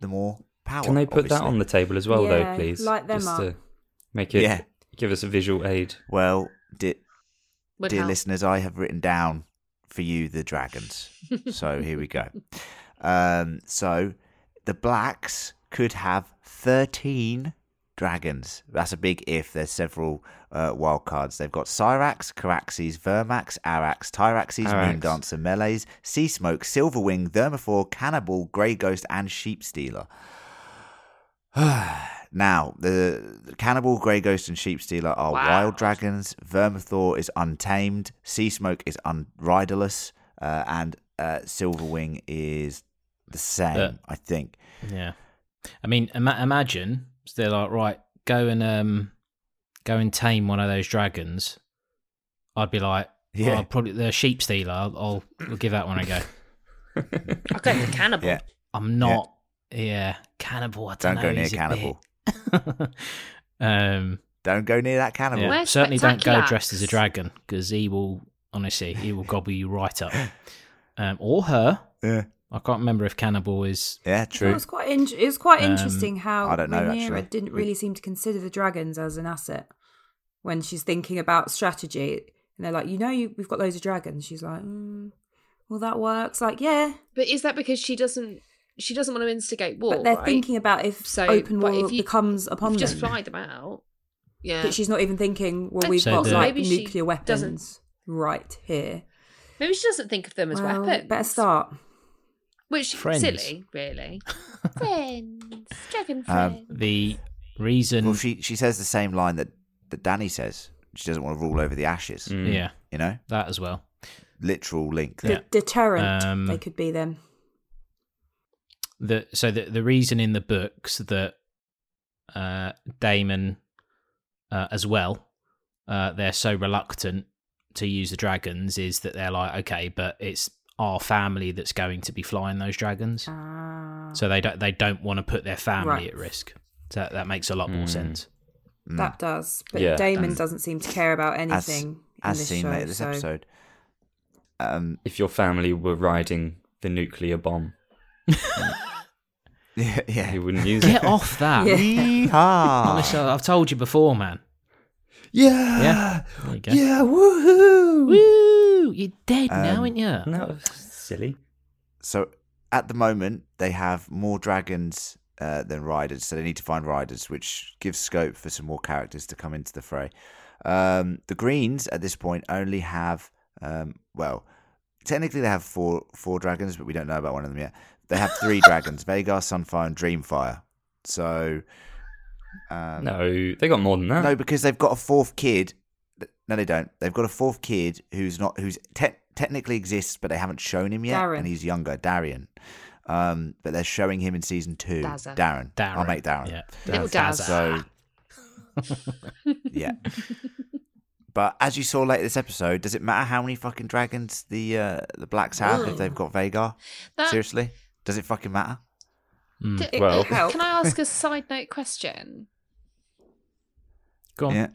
the more power. can they put that on the table as well Yeah, though, please? light them Just up. to make it Yeah. give us a visual aid. Well, di- Would dear help. listeners, I have written down for you the dragons. [LAUGHS] so here we go. Um, so the blacks could have thirteen dragons. That's a big if. There's several uh, wild cards. They've got Syrax, Caraxes, Vermax, Arrax, Tyraxes, Arrax. Moondancer, Meleys, Sea Smoke, Silverwing, Vermithor, Cannibal, Grey Ghost, and Sheep Stealer. [SIGHS] [SIGHS] now, the, the Cannibal, Grey Ghost, and Sheep Stealer are Wow. wild dragons. Vermithor is untamed. Sea Smoke is unriderless. Uh, and uh, Silverwing is the same, Uh, I think. Yeah, I mean, ima- imagine they're like, right, go and um, go and tame one of those dragons. I'd be like, Yeah. yeah, probably the sheep stealer. I'll, I'll, I'll give that one a go. [LAUGHS] I'll go for cannibal. Yeah. I'm not, yeah, cannibal. I don't, Don't go know, near he's a Cannibal. Bit- [LAUGHS] um, Don't go near that cannibal. yeah, certainly don't go dressed as a dragon because he will, honestly, he will gobble you right up. Um, or her. Yeah, I can't remember if cannibal is. yeah It true. was quite in- it was quite Um, interesting how I don't know, Rhaenyra actually. didn't really seem to consider the dragons as an asset when she's thinking about strategy. And they're like, you know, you, we've got loads of dragons. She's like, mm, well, that works. Like, yeah, But is that because she doesn't she doesn't want to instigate war? but they're right? thinking about if So, open war if you- becomes upon You've them. just fly them out. Yeah. But she's not even thinking, well, And we've So got the- like Maybe she nuclear weapons doesn't- right here. Maybe she doesn't think of them as Well, weapons. Better start. Which Friends. silly, really. [LAUGHS] friends. Dragon Um, friends. The reason. Well, she she says the same line that that Dany says. She doesn't want to rule over the ashes. Mm. yeah, You know, that as well. literal link. The Yeah. deterrent Um, they could be then. The so the the reason in the books that uh Daemon uh, as well uh they're so reluctant to use the dragons is that they're like okay but it's our family that's going to be flying those dragons Ah, so they don't they don't want to put their family Right. at risk so that, that makes a lot more Mm. sense Mm. that does. But Yeah, Daemon and- doesn't seem to care about as anything in as this seen show. later this so- episode. Um, If your family were riding the nuclear bomb. [LAUGHS] Yeah, yeah. He wouldn't use it. Get it. off that. Yeah. Yeehaw. Honestly, I've told you before, man. Yeah. Yeah. There you go. Yeah. Woohoo. Woo! You're dead now, Um, aren't you? No, silly. So at the moment, they have more dragons uh, than riders, so they need to find riders, which gives scope for some more characters to come into the fray. Um, the Greens at this point only have, um, well, technically they have four four dragons, but we don't know about one of them yet. They have three [LAUGHS] dragons: Vhagar, Sunfyre, and Dreamfire. So um, No, they got more than that. no, because they've got a fourth kid. No, they don't. They've got a fourth kid who's not who's te- technically exists, but they haven't shown him yet, Darren. and he's younger, Darian. Um, but they're showing him in season two. Dazza. Darren. Darren. I'll make Darren. Yeah. Little Daz- Daz. So [LAUGHS] yeah. But as you saw later this episode, does it matter how many fucking dragons the uh, the blacks have if they've got Vhagar? That- Seriously, does it fucking matter? Mm. D- Well- can I ask a side note question? Go on. Yeah.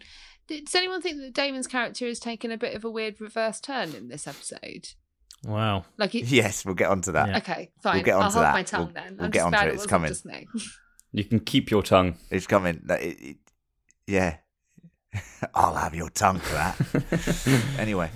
Does anyone think that Daemon's character has taken a bit of a weird reverse turn in this episode? Wow. Like, it, Yes, we'll get onto that. Yeah. okay, fine. We'll get I'll onto hold that. my tongue We'll- then. we'll I'm get just onto it. it It's coming. [LAUGHS] You can keep your tongue. It's coming. Like, it- it- yeah. [LAUGHS] I'll have your tongue for that. [LAUGHS] anyway,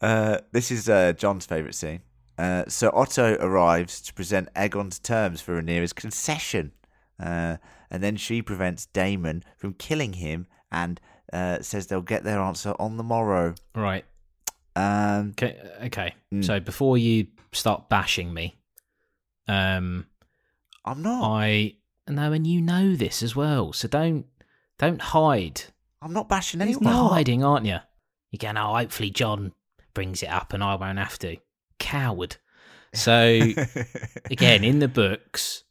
uh, this is uh, John's favourite scene. Uh, so Otto arrives to present Aegon's terms for Rhaenyra's concession, uh, and then she prevents Daemon from killing him and uh, says they'll get their answer on the morrow. Right. Um, Okay. Okay. Mm. So before you start bashing me, um, I'm not. I no, and you know this as well. So don't don't hide. I'm not bashing You're anyone. hiding, aren't you? You're going, oh, hopefully John brings it up and I won't have to. Coward. So [LAUGHS] again, in the books,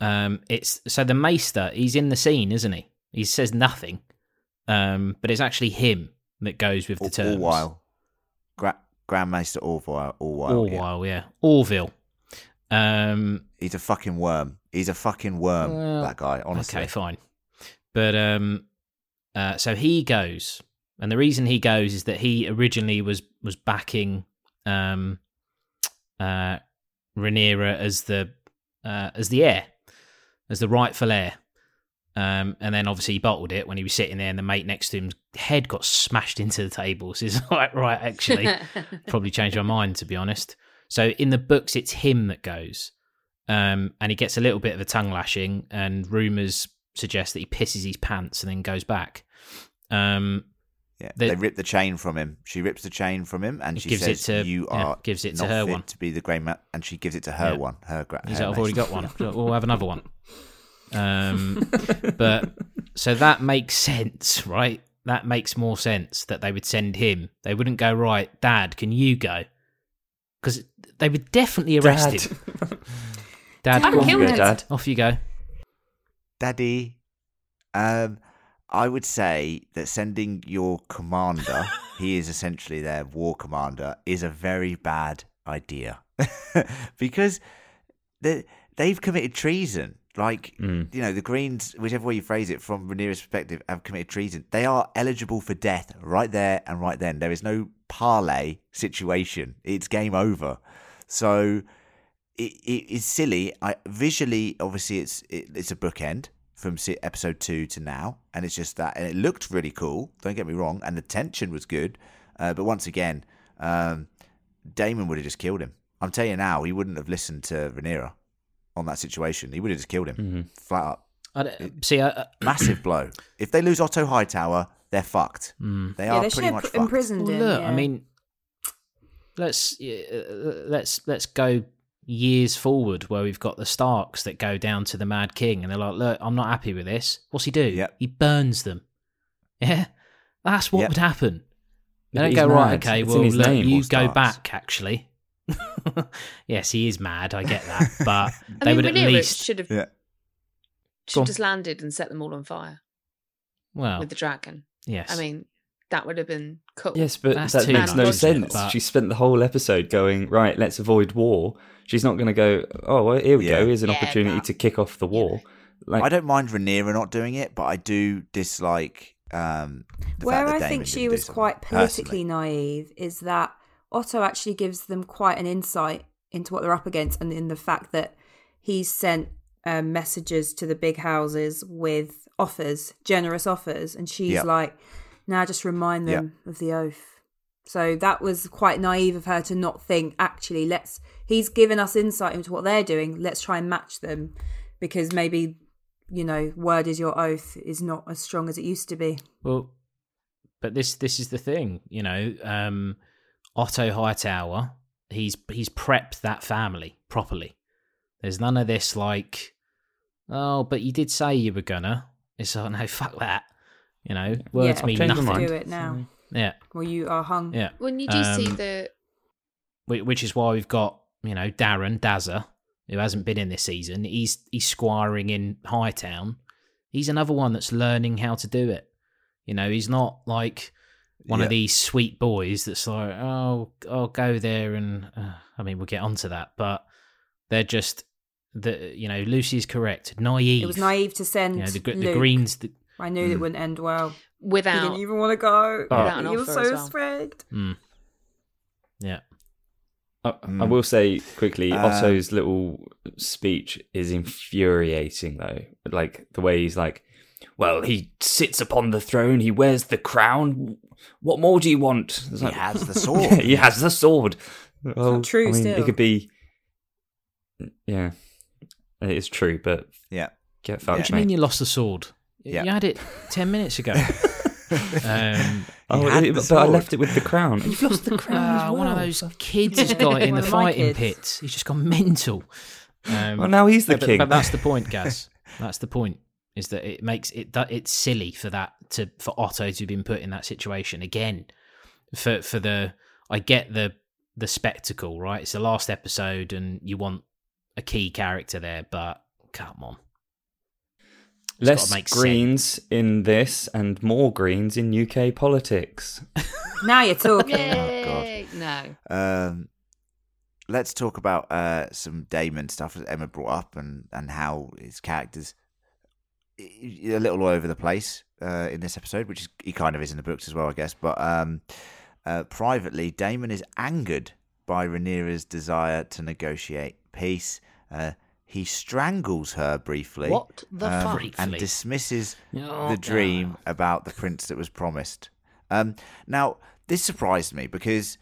um, it's so the Maester. He's in the scene, isn't he? He says nothing, um, but it's actually him that goes with the terms. all while. Gra- Grandmaster Orwyle. All while. All yeah. while, yeah. Orville. Um, He's a fucking worm. He's a fucking worm. Well, that guy. Honestly. Okay, fine. But um, uh, so he goes, and the reason he goes is that he originally was was backing um, uh, Rhaenyra as the uh, as the heir, as the rightful heir. Um, and then obviously he bottled it when he was sitting there, and the mate next to him's head got smashed into the table. So he's [LAUGHS] like, right, actually, [LAUGHS] probably changed my mind to be honest. So in the books, it's him that goes, um, and he gets a little bit of a tongue lashing, and rumors suggest that he pisses his pants and then goes back. Um, Yeah, The- they rip the chain from him. She rips the chain from him, and she Gives it says, to- "You yeah, are gives it to her one. to be the Grey Man." And she gives it to her Yeah. one. Her, gra- He's her like, I've already got one. [LAUGHS] We'll have another one. Um, [LAUGHS] but so that makes sense, right? That makes more sense that they would send him. They wouldn't go, right, Dad, can you go? Because they would definitely arrest [LAUGHS] Dad. him. Dad, I'd go on, Go. Dad. off you go. Daddy. Um, I would say that sending your commander, he is essentially their war commander, is a very bad idea [LAUGHS] because they they've committed treason. Like Mm. you know, the Greens, whichever way you phrase it, from Rhaenyra's perspective, have committed treason. They are eligible for death right there and right then. There is no parlay situation. It's game over. So it, it is silly. I visually, obviously, it's it, it's a bookend from episode two to now, and it's just that, and it looked really cool. Don't get me wrong, and the tension was good. Uh, but once again, um, Daemon would have just killed him. I'm telling you now, he wouldn't have listened to Rhaenyra on that situation. He would have just killed him Mhm. flat up. I don't- see, I, uh, [CLEARS THROAT] Massive blow. If they lose Otto Hightower, they're fucked. mm. They yeah, are they pretty much pr- fucked. imprisoned Well, him. look, yeah. I mean, let's uh, let's let's go years forward where we've got the Starks that go down to the Mad King and they're like, "Look, I'm not happy with this." What's he do? Yep. He burns them. [LAUGHS] Yeah, that's what Yep. would happen. They Yeah, don't but go he's right. Okay, It's well, in look, name, you go Starks. back. Actually, [LAUGHS] yes, he is mad. I get that, [LAUGHS] but they mean, would at least. should have Yeah. should have just landed and set them all on fire Well, with the dragon. yes. I mean, that would have been cool. Yes, but That's that makes no sense. but- She spent the whole episode going, right, let's avoid war. She's not going to go, oh, well, here we Yeah. go. Here's an Yeah, opportunity but- to kick off the war. Like, I don't mind Rhaenyra not doing it, but I do dislike um, the Where fact that I Daemon think she was something, quite personally. politically naive is that Otto actually gives them quite an insight into what they're up against and in the fact that he's sent um, messages to the big houses with offers, generous offers, and she's Yeah. like, "Now just remind Yeah. them of the oath." So that was quite naive of her to not think. Actually, let's. He's given us insight into what they're doing. Let's try and match them, because maybe, you know, word is your oath is not as strong as it used to be. Well, but this this is the thing, you know. Um, Otto Hightower, he's he's prepped that family properly. There's none of this like, oh, but you did say you were gonna. It's like, no, fuck that. You know, words Yeah, mean nothing. mind. Do it now. Yeah, Well, you are hung. yeah. when you do see Um, the Which is why we've got you know Darren Dazza, who hasn't been in this season. He's he's squiring in Hightown. He's another one that's learning how to do it. You know, he's not like one Yeah. of these sweet boys that's like, oh, I'll go there and uh, I mean, we'll get onto that, but they're just the you know Lucy's correct, naive. It was naive to send You know, the, the Luke. Greens. The, I knew it Mm. wouldn't end well. He without didn't even want to go. Oh. Without an he was so as well. strict. mm, yeah, I, I Mm. will say quickly, Uh, Otto's little speech is infuriating, though. Like the way he's like, "Well, he sits upon the throne, he wears the crown. What more do you want?" It's He like- has the [LAUGHS] sword. Yeah, he has the sword. Well, true I mean, still. It could be. Yeah, it is true, but Yeah. get Yeah. fucked, what do you mean you lost the sword? Yeah. You had it ten minutes ago. [LAUGHS] um, Oh, it- but I left it with the crown. You've lost the [LAUGHS] crown. as Ah, one of those kids has got it in [LAUGHS] the fighting kids. pit. He's just gone mental. Um, Well, now he's the but, king. But that's the point, Gaz. That's the point. Is that it makes it that it's silly for that to for Otto to have been put in that situation again. For for the I get the the spectacle, right? It's the last episode, and you want a key character there, but come on. It's Less gotta make greens in this and more greens in UK politics. [LAUGHS] Now you're talking. Yay! no. Um, let's talk about uh, some Daemon stuff that Emma brought up and, and how his character's a little all over the place uh, in this episode, which is, he kind of is in the books as well, I guess. But um, uh, privately, Daemon is angered by Rhaenyra's desire to negotiate peace. Uh, he strangles her briefly. What the um, fuck? And dismisses Oh, the dream about the prince that was promised. Um, now, this surprised me because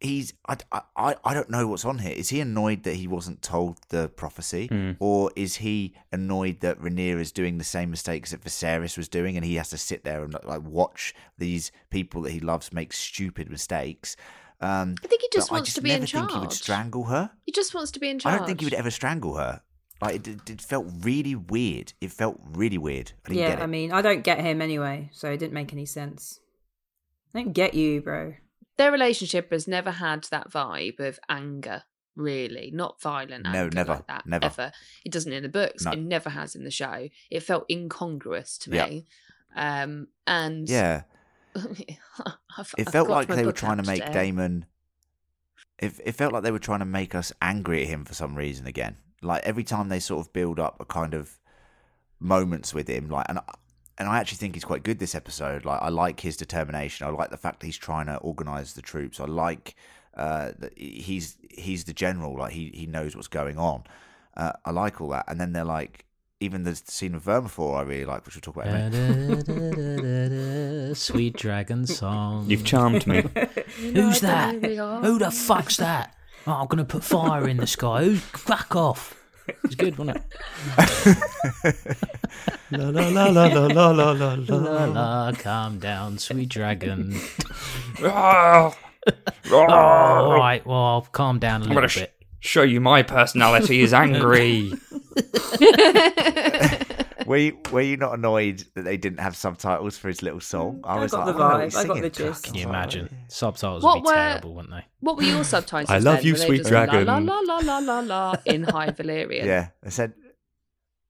he's I, I, I don't know what's on here. Is he annoyed that he wasn't told the prophecy, Mm. or is he annoyed that Rhaenyra is doing the same mistakes that Viserys was doing, and he has to sit there and like watch these people that he loves make stupid mistakes? Um, I think he just but I wants just to be never in think he would strangle her. He just wants to be in charge. I don't think he would ever strangle her. Like it, it, it felt really weird. It felt really weird. I didn't Yeah, get it. I mean, I don't get him anyway, so it didn't make any sense. I don't get you, bro. Their relationship has never had that vibe of anger, really. Not violent No, anger never, like that. never. Ever. It doesn't in the books. No. It never has in the show. It felt incongruous to Yeah. me. Um, and yeah. [LAUGHS] I've- it felt like they were trying to make today. Daemon. It, it felt like they were trying to make us angry at him for some reason again. Like every time they sort of build up a kind of moments with him, like and I- and I actually think he's quite good this episode. Like I like his determination. I like the fact that he's trying to organize the troops. I like uh, that he's he's the general. Like he he knows what's going on. Uh, I like all that. And then they're like. Even the scene with Vermithor, I really like, which we'll talk about in. Da-da-da-da-da, Sweet dragon song. You've charmed me. Who's that? Who the fuck's that? Oh, I'm gonna put fire in the sky. Who's fuck off? It's good, wasn't it? la la la la la la la la La la, calm down, sweet dragon. All right, well, I'll calm down a little sh- bit. Show you my personality is angry. [LAUGHS] Were you, were you not annoyed that they didn't have subtitles for his little song? I was got like, the I don't vibe, I he's got the singing. gist. Can you imagine? Subtitles What would be were- terrible, wouldn't they? What were your subtitles? I love then? you, Were sweet dragon. La la la la la la in High Valyrian. Yeah, essen-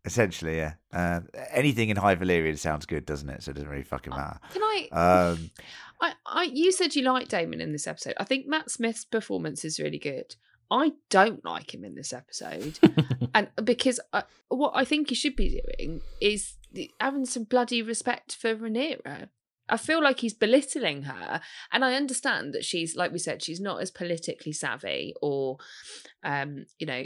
essentially, yeah. Uh, anything in High Valyrian sounds good, doesn't it? So it doesn't really fucking matter. Can I, Um, I, I? You said you liked Daemon in this episode. I think Matt Smith's performance is really good. I don't like him in this episode, [LAUGHS] and because I, what I think he should be doing is having some bloody respect for Rhaenyra. I feel like he's belittling her, and I understand that she's, like we said, she's not as politically savvy or, um, you know,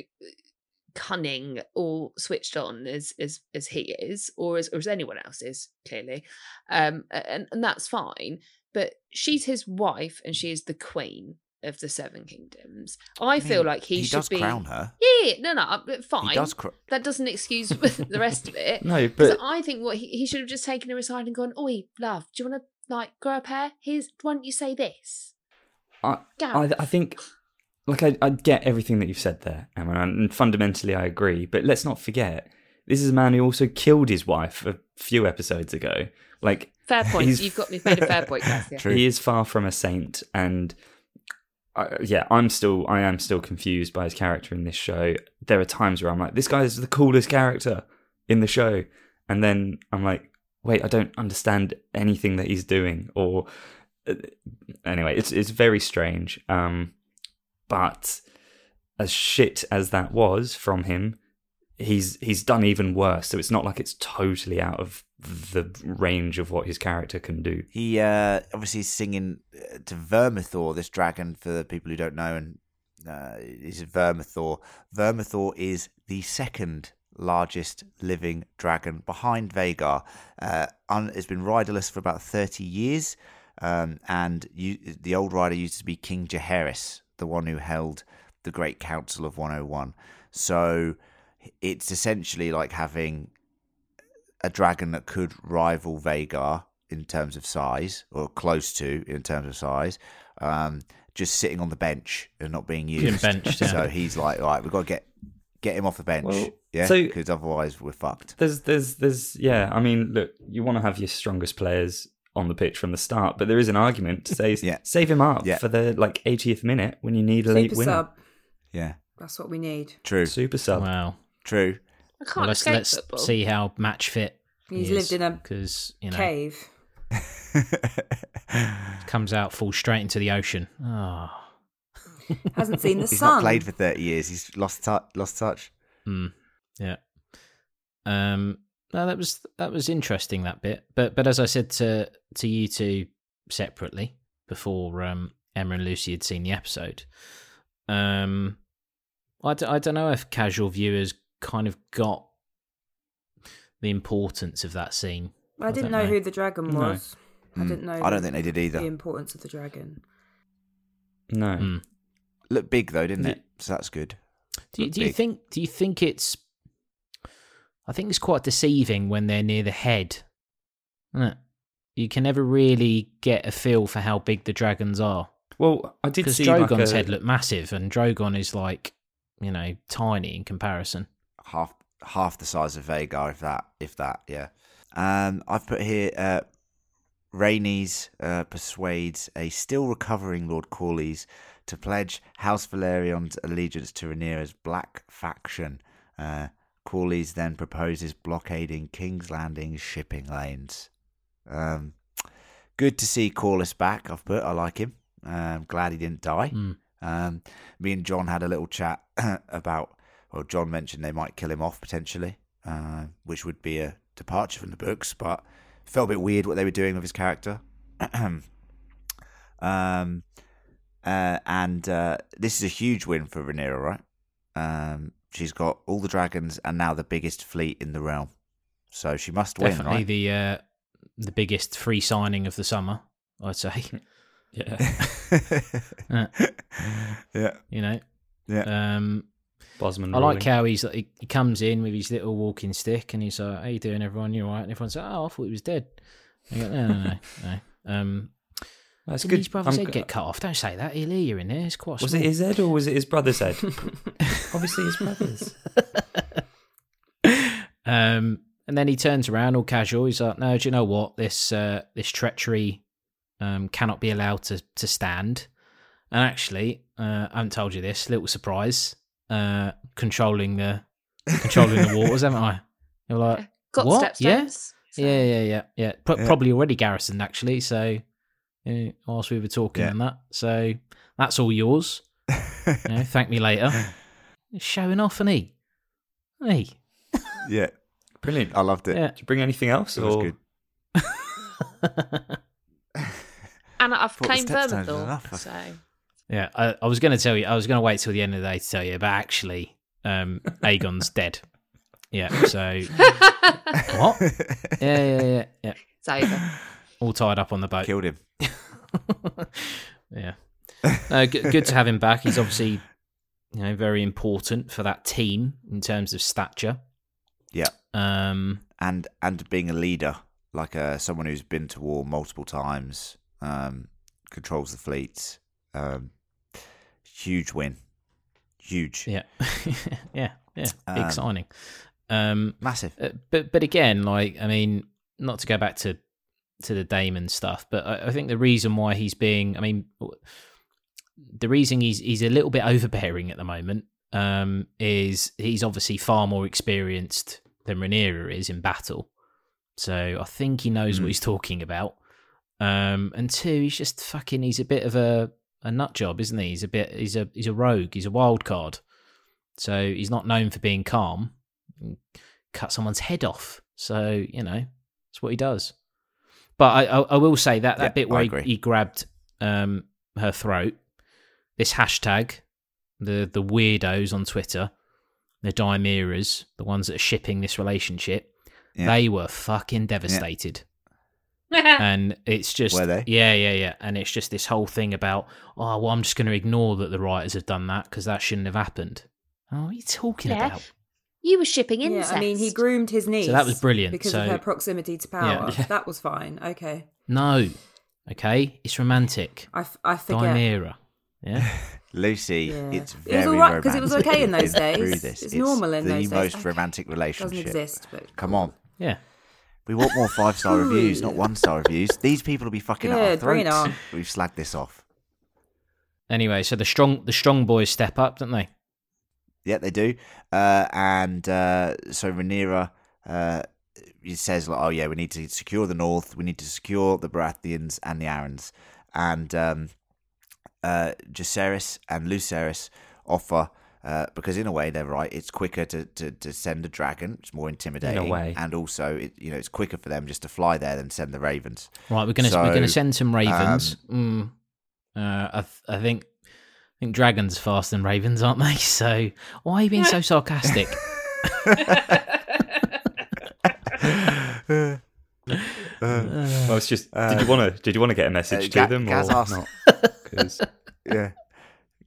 cunning or switched on as as as he is, or as or as anyone else is clearly, um, and and that's fine. But she's his wife, and she is the queen of the Seven Kingdoms. I, I feel mean, like he, he should does be. crown her. Yeah, no, no, fine. He does. Cr- that doesn't excuse the rest of it. [LAUGHS] no, but I think what he, he should have just taken her aside and gone, "Oi, love, do you want to like grow up hair? Here's why don't you say this?" I, I, I think, like, I, I get everything that you've said there, Emma, and fundamentally I agree. But let's not forget, this is a man who also killed his wife a few episodes ago. Like, Fair point. You've got me made a fair point. [LAUGHS] Yeah. True. he is far from a saint, and I, yeah, I'm still, I am still confused by his character in this show. There are times where I'm like, this guy is the coolest character in the show, and then I'm like, wait, I don't understand anything that he's doing, or uh, anyway, it's it's very strange. Um, but as shit as that was from him, he's he's done even worse. So it's not like it's totally out of the range of what his character can do. He uh, obviously is singing uh, to Vermithor, this dragon, for the people who don't know, and uh, is Vermithor. Vermithor is the second largest living dragon behind Vhagar. Uh, un- it's been riderless for about 30 years, um, and you, the old rider used to be King Jaehaerys, the one who held the Great Council of 101. So it's essentially like having a dragon that could rival Vhagar in terms of size, or close to in terms of size, um, just sitting on the bench and not being Being used. benched, [LAUGHS] yeah. So he's like, all right, we've got to get get him off the bench, Well, yeah, so- because otherwise we're fucked. There's, there's, there's, yeah. I mean, look, you want to have your strongest players on the pitch from the start, but there is an argument to say, [LAUGHS] Yeah. save him up Yeah. for the like 80th minute when you need a late Super winner. sub. Yeah, That's what we need. true, Super sub. Wow. True. I can't Well, let's escape let's football. see how match fit. He's lived in a because you know cave. [LAUGHS] comes out falls straight into the ocean. Oh, [LAUGHS] Hasn't seen the He's sun. not played for thirty years. He's lost touch. Lost touch. mm, yeah. Um. No, that was that was interesting that bit, but but as I said to to you two separately before um, Emma and Lucy had seen the episode, um, I, d- I don't know if casual viewers kind of got the importance of that scene. I didn't know, know. who the dragon No. was. I Mm. didn't know. I don't think they did either. the importance of the dragon. No. Mm. Looked big though, didn't Yeah. it? So that's good. Do you, do you think? Do you think it's? I think it's quite deceiving when they're near the head. Isn't it? You can never really get a feel for how big the dragons are Well, I did because see Drogon's like a, head looked massive, and Drogon is like, you know, tiny in comparison. Half half the size of Vhagar, if that, if that, yeah. Um, I've put here. Uh, Rhaenys uh, persuades a still recovering Lord Corlys to pledge House Velaryon's allegiance to Rhaenyra's Black faction. Uh, Corlys then proposes blockading King's Landing's shipping lanes. Um, good to see Corlys back. I've put. I like him. Um, glad he didn't die. Mm. Um, me and John had a little chat [CLEARS THROAT] about. Well, John mentioned they might kill him off potentially, uh, which would be a departure from the books, but felt a bit weird what they were doing with his character. [CLEARS THROAT] um, uh, and uh, this is a huge win for Rhaenyra, right? Um, she's got all the dragons and now the biggest fleet in the realm, so she must win, Definitely right? the uh, the biggest free signing of the summer, I'd say. [LAUGHS] [LAUGHS] yeah, yeah, you know, yeah. um, Bosman. I like how he's he, he comes in with his little walking stick and he's like, "How you doing, everyone? You all right?" And everyone's like, "Oh, I thought he was dead." Go, "No, no, no, no." Um, That's good. his brother's I'm head get cut off? Don't say that. He'll hear you in there. It's quite. Was small. it his head or was it his brother's [LAUGHS] head? Obviously, his brother's. um, and then he turns around all casual. He's like, "No, do you know what? This uh, this treachery um, cannot be allowed to to stand." And actually, uh, I haven't told you this. Little surprise. Uh, controlling the controlling the [LAUGHS] waters, haven't I? You're like, Got What? step Yeah? steps. so- Yeah, yeah, yeah, yeah. Pro- Yeah. Probably already garrisoned actually. So, yeah, whilst we were talking Yeah. and that, so that's all yours. You know, thank me later. [LAUGHS] Showing off, and he, hey, [LAUGHS] yeah, Brilliant. I loved it. yeah. Did you bring anything else? It was or- good. And I've Thought claimed stepstones was Vermithor, so yeah, I, I was going to tell you. I was going to wait till the end of the day to tell you, but actually, um, [LAUGHS] Aegon's dead. Yeah. So [LAUGHS] what? [LAUGHS] Yeah, yeah, yeah, yeah. It's over. All tied up on the boat. Killed him. yeah. Uh, g- good to have him back. He's obviously, you know, very important for that team in terms of stature. Yeah. Um, and and being a leader, like uh, someone who's been to war multiple times, um, controls the fleets. Um, huge win, huge, yeah, [LAUGHS] yeah, yeah. Big Um, signing. Um, massive. uh, but but again, like I mean, not to go back to to the Daemon stuff, but I, I think the reason why he's being, I mean, the reason he's he's a little bit overbearing at the moment um, is he's obviously far more experienced than Rhaenyra is in battle, so I think he knows Mm. what he's talking about. Um, and two, he's just fucking. He's a bit of a a nut job, isn't he? He's a bit. He's a he's a rogue. He's a wild card. So he's not known for being calm. Cut someone's head off. So you know that's what he does. But I I, I will say that that Yeah, bit where he, he grabbed um her throat. This hashtag, the the weirdos on Twitter, the Daemyras, the ones that are shipping this relationship, Yeah. they were fucking devastated [LAUGHS] and it's just Were they? yeah yeah yeah and it's just this whole thing about oh well i'm just going to ignore that the writers have done that because that shouldn't have happened oh what are you talking Yeah. about You were shipping Yeah, incest. I mean, he groomed his niece. So that was brilliant, because so- of her proximity to power. Yeah. That was fine. Okay, no okay it's romantic I, f- I forget. Daemyra yeah [LAUGHS] Lucy, Yeah. it's It was very all right, 'cause it was okay in those We've through days. this. It's normal in the those days. The most Okay. romantic relationship. Doesn't exist, but Come on, yeah we want more five star reviews, not one star reviews. These people will be fucking at our Good, bring it throats. on. We've slagged this off. anyway so the strong the strong boys step up don't they Yeah, they do. Uh, and uh, so Rhaenyra uh, he says, like, "Oh yeah, we need to secure the north. We need to secure the Baratheons and the Arryns." And um, uh, Jacaerys and Lucerys offer uh, because in a way they're right. It's quicker to, to, to send a dragon. It's more intimidating. In way. and also it, you know it's quicker for them just to fly there than send the ravens. right we're gonna we're um, gonna send some ravens mm, uh, I, th- I think I think dragons are faster than ravens aren't they [LAUGHS] so why are you being so [LAUGHS] sarcastic [LAUGHS] Well, it's just. did you want to? Did you want to get a message uh, to Ga- them Gaz or asked- not?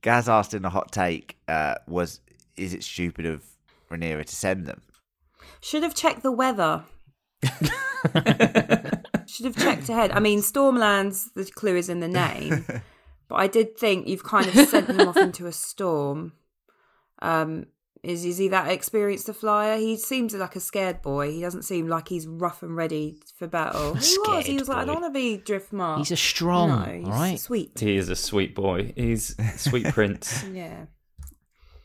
Gaz asked in a hot take, uh, was is it stupid of Rhaenyra to send them? should have checked the weather. [LAUGHS] should have checked ahead. I mean, Stormlands. The clue is in the name, [LAUGHS] but I did think you've kind of sent them off into a storm. Um, is is he that experienced a flyer? He seems like a scared boy. He doesn't seem like he's rough and ready for battle. he was. He scared was like, I don't want to be Driftmark. he's a strong no, he's all right sweet. he is a sweet boy. He's sweet prince. [LAUGHS] Yeah.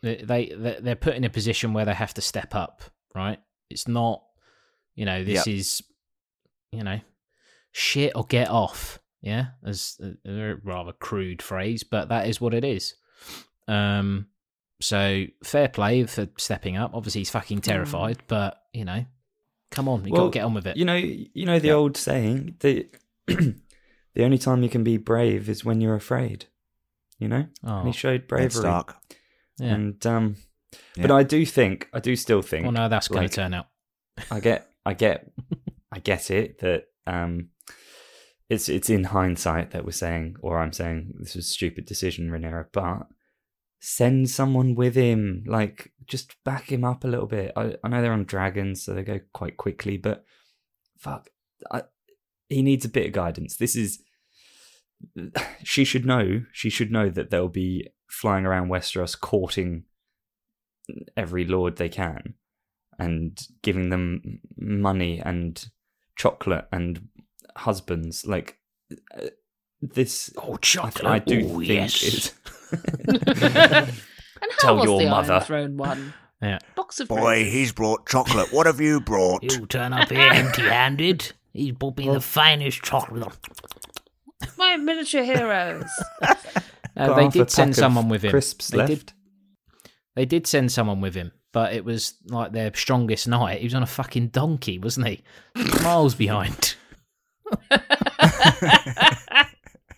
they they they- they're put in a position where they have to step up right it's not you know this Yep. is you know shit or get off yeah as a, a rather crude phrase but that is what it is um so fair play for stepping up obviously he's fucking terrified but you know come on you Well, gotta get on with it You know, you know the Yeah. old saying that [CLEARS THROAT] the only time you can be brave is when you're afraid. You know, oh, and he showed bravery. Stark. yeah. And um, but I do think, I do still think. well no that's gonna turn out I get, I get, [LAUGHS] I get it that um, it's it's in hindsight that we're saying, or I'm saying this was a stupid decision, Rhaenyra, but send someone with him, like just back him up a little bit. I, I know they're on dragons, so they go quite quickly, but fuck, I, he needs a bit of guidance. This is. [SIGHS] She should know. She should know that they'll be flying around Westeros, courting every lord they can, and giving them money and chocolate and husbands. Like uh, this, Oh, I, chocolate. I do oh, think yes. is. And how Tell was your the mother. Iron Throne one? yeah Box of Boy, roses. he's brought chocolate. What have you brought? He'll turn up here empty-handed. He's bought me the finest chocolate. my miniature heroes. uh, Got they half a did send of someone with him Crisps they left. did They did send someone with him, but it was like their strongest knight. He was on a fucking donkey, wasn't he? Miles behind. [LAUGHS]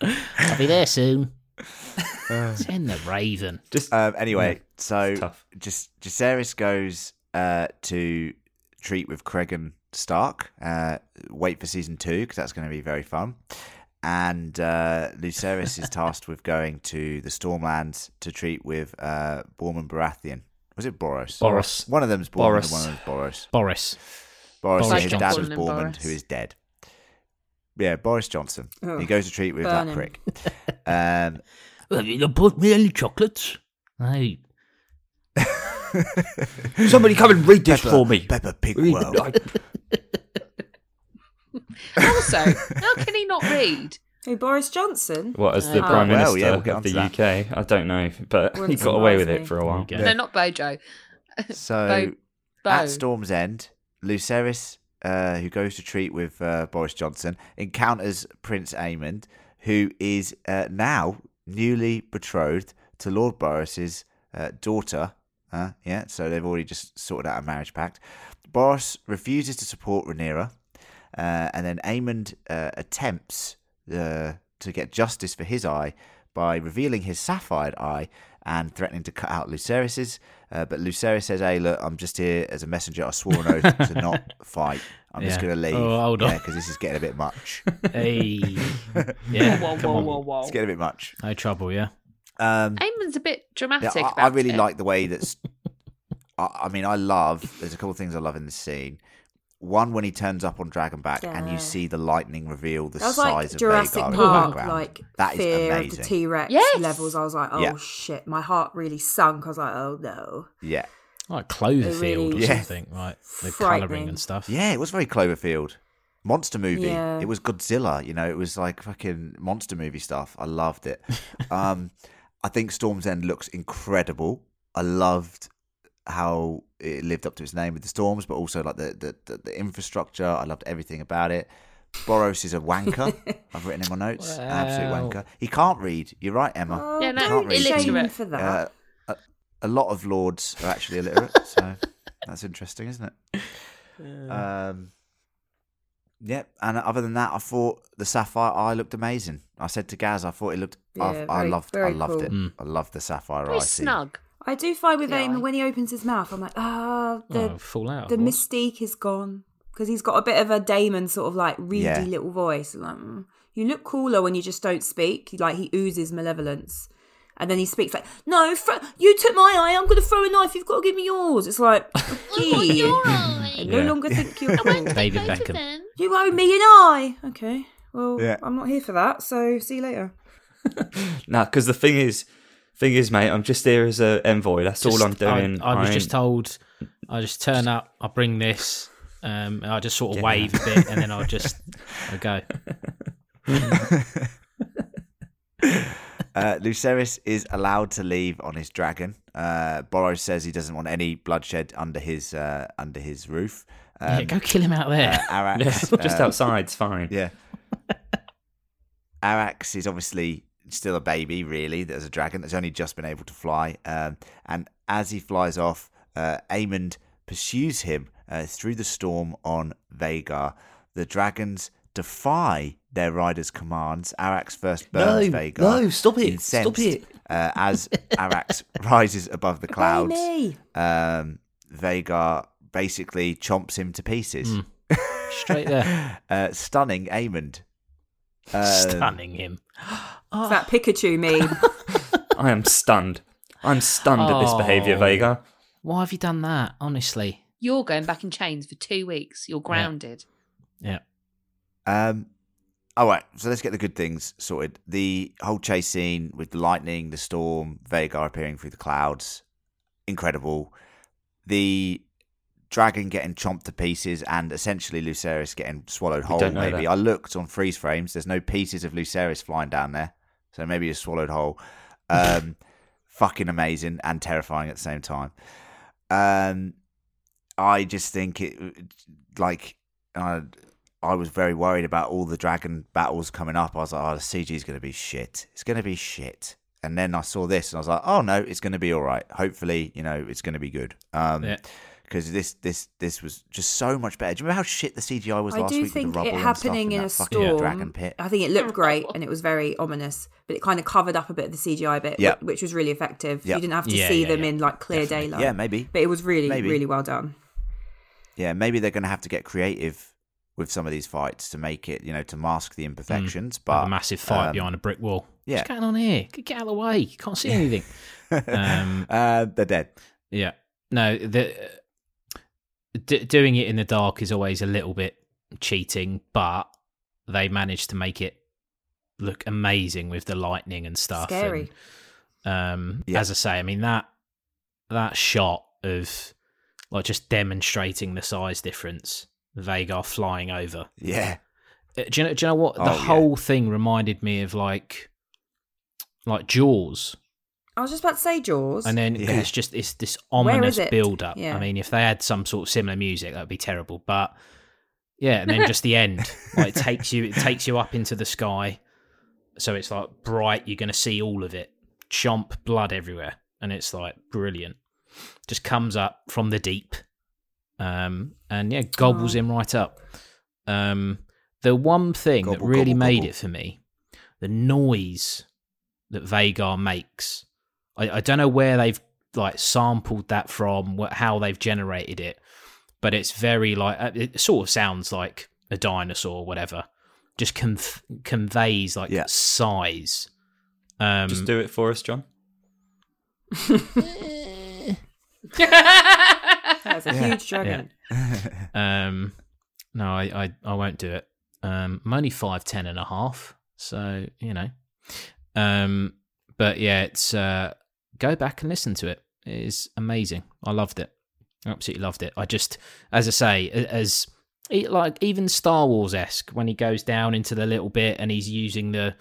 I'll be there soon. Send the Raven. Just Um, anyway, so tough. just Jacaerys goes uh, to treat with Cregan Stark. Uh, wait for season two because that's going to be very fun. And uh, Lucerys is [LAUGHS] tasked with going to the Stormlands to treat with uh, Borman Baratheon. Was it Boros? Boros. One of them's Borman Boris. one of them's Boros. Boris. Boris, Boris his dad was Calling Borman, who is dead. Yeah, Boris Johnson. Oh, he goes to treat with that him. prick. [LAUGHS] Um, Have you not bought me any chocolates? Hey, [LAUGHS] Somebody come and read this Pepper- for me. Peppa Pig Read- World. [LAUGHS] Also, how can he not read? Who, Boris Johnson? What as the Oh. prime Well, minister yeah, we'll get of onto the that. UK? I don't know, but he Wouldn't got away with surprise it for a while. There you go. No, not Bojo. [LAUGHS] So Bo. Bo. at Storm's End, Lucerys, uh, who goes to treat with uh, Boris Johnson, encounters Prince Aemond, who is uh, now newly betrothed to Lord Boris's uh, daughter. Uh, yeah, so they've already just sorted out a marriage pact. Boris refuses to support Rhaenyra, uh, and then Aemond uh, attempts uh, to get justice for his eye by revealing his sapphire eye and threatening to cut out Lucerys's. Uh, but Lucerys says, "Hey, look, I'm just here as a messenger. I swore an oath [LAUGHS] to not fight. I'm just going to leave. Oh, hold on. because this is getting a bit much. hey. [LAUGHS] Yeah, Whoa, come whoa, on. whoa, whoa. It's getting a bit much." No trouble, yeah. Um, Aemond's a bit yeah, dramatic. I, about I really it. like the way that's. [LAUGHS] I, I mean, I love. There's a couple of things I love in this scene. One when he turns up on Dragonback and Yeah. you see the lightning reveal the That was size like of Jurassic Vhagar in the Park, background. like that is fear of the amazing. T Rex Yes! levels. I was like, oh Yeah. shit, my heart really sunk. I was like, oh no. yeah, Like Cloverfield really- or Yeah. something, right? The colouring and stuff. yeah, it was very Cloverfield. Monster movie. Yeah. It was Godzilla. You know, it was like fucking monster movie stuff. I loved it. [LAUGHS] um, I think Storm's End looks incredible. I loved how it lived up to its name with the storms, but also like the the, the, the infrastructure. I loved everything about it. Borros is a wanker. [LAUGHS] I've written in my notes. An absolute wanker. He can't read. You're right, Emma. Oh, Yeah, no, don't shame illiterate. for that. Uh, a, a lot of lords are actually illiterate, [LAUGHS] so that's interesting, isn't it? Um, yeah, and other than that, I thought the sapphire eye looked amazing. I said to Gaz, I thought it looked. I, Yeah, I very- loved. I loved cool. it. Mm. I loved the sapphire Very eye. scene. snug. I do find with Yeah, Aim I- when he opens his mouth, I'm like, ah, the oh, full out. the mystique is gone because he's got a bit of a Damon sort of like reedy Yeah. little voice. Like, mm, you look cooler when you just don't speak. Like he oozes malevolence, and then he speaks like, "No, fr- you took my eye. I'm going to throw a knife. You've got to give me yours." It's like, [LAUGHS] gee, I [LAUGHS] no Yeah. longer think you're cool. David Beckham. You owe me an eye. Okay, well, Yeah. I'm not here for that. So see you later. [LAUGHS] Nah, because the thing is, thing is, mate, I'm just here as an envoy. That's all I'm Just- I- doing. I, was I just told, I just turn up, I bring this, um, and I just sort of Yeah. wave a bit, and then I'll just I go. Uh, Lucerys is allowed to leave on his dragon. Uh, Borros says he doesn't want any bloodshed under his uh, under his roof. yeah, Um, go kill him out there. uh, Arrax, [LAUGHS] Yeah, just uh, outside's fine. Yeah. Arrax is obviously still a baby, really. There's a dragon that's only just been able to fly. Um, and as he flies off, uh, Aemond pursues him uh, through the storm on Vhagar. The dragons defy their rider's commands. Arrax first burns No, Vhagar. no, stop it, incensed, stop it. Uh, as Arrax [LAUGHS] rises above the clouds, um, Vhagar basically chomps him to pieces, Mm. [LAUGHS] Straight there, uh, stunning Aemond. [LAUGHS] Um, stunning him. It's that Pikachu meme. [LAUGHS] I am stunned. I'm stunned at this behaviour, Oh. Vhagar. Why have you done that? Honestly, You're going back in chains for two weeks. You're grounded. yeah. Um, all right, so let's get the good things sorted. The whole chase scene with the lightning, the storm, Vhagar appearing through the clouds, incredible. The dragon getting chomped to pieces and essentially Lucerys getting swallowed whole. Maybe that. I looked on freeze frames. There's no pieces of Lucerys flying down there, so maybe it's swallowed whole. Um, [LAUGHS] fucking amazing and terrifying at the same time. Um, I just think it like I was very worried about all the dragon battles coming up. I was like, oh, the CG is going to be shit. It's going to be shit. And then I saw this and I was like, oh no, it's going to be all right. Hopefully, you know, it's going to be good. Um, Yeah. Because this this this was just so much better. Do you remember how shit the CGI was I last do week think with the it and happening in that a fucking storm. dragon pit? I think it looked great and it was very ominous, but it kind of covered up a bit of the CGI bit, Yeah. wh- which was really effective. Yeah. You didn't have to Yeah, see yeah, them yeah. in like clear Definitely. daylight. Yeah, maybe. But it was really, Maybe. really well done. Yeah, maybe they're going to have to get creative with some of these fights to make it, you know, to mask the imperfections. Have But a massive fight um, behind a brick wall. yeah. What's going on here? Get out of the way. You can't see anything. [LAUGHS] um, uh, they're dead. Yeah. No, the d- doing it in the dark is always a little bit cheating, but they managed to make it look amazing with the lightning and stuff. Scary. And, um, Yeah. as I say, I mean that that shot of like just demonstrating the size difference, Vhagar flying over. Yeah, Uh, Do you know? Do you know what? Oh, the yeah. whole thing reminded me of like like Jaws. I was just about to say Jaws. And then 'cause Yeah. it's just it's this ominous it? build up. Yeah. I mean, if they had some sort of similar music, that'd be terrible. But yeah, and then [LAUGHS] just the end, like it takes you it takes you up into the sky, so it's like bright. You're gonna see all of it, chomp blood everywhere, and it's like brilliant. Just comes up from the deep, um, and yeah, gobbles Oh. him right up. Um, the one thing that Gobble, really gobble, made gobble. it for me, the noise that Vhagar makes. I, I don't know where they've like sampled that from, what, how they've generated it, but it's very like uh, it sort of sounds like a dinosaur, or whatever. Just conf- conveys like Yeah. size. Um, Just do it for us, John. [LAUGHS] That's a huge dragon. [LAUGHS] um, no, I, I, I won't do it. Um, I'm only five ten and a half, so you know. Um, but yeah, it's uh, go back and listen to it. It is amazing. I loved it. Absolutely loved it. I just, as I say, as e- like even Star Wars esque when he goes down into the little bit and he's using the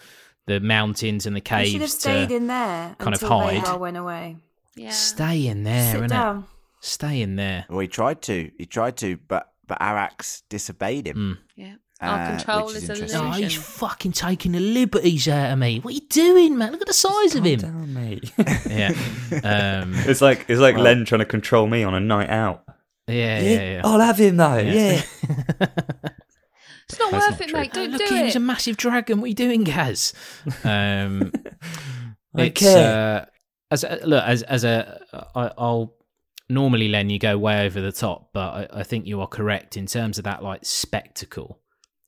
the mountains and the You caves should have to stayed in there kind of hide. Vhagar went away. yeah. stay in there, Sit innit? down. Stay in there. well, he tried to, he tried to, but but Arrax disobeyed him. Mm. Yeah. Uh, Our control which is is an interesting. Oh, he's fucking taking the liberties out of me. What are you doing, man? Look at the size of Calm him. down, mate. [LAUGHS] Yeah. Um, [LAUGHS] it's like it's like Well- Len trying to control me on a night out. yeah, yeah, yeah. I'll have him though. Yeah. [LAUGHS] It's not That's worth not it, true. mate. Oh, Don't look, do he was it. a massive dragon. What are you doing, Gaz? Um, I it's care. uh, as a, look as as a I, I'll normally Len you go way over the top, but I, I think you are correct in terms of that like spectacle.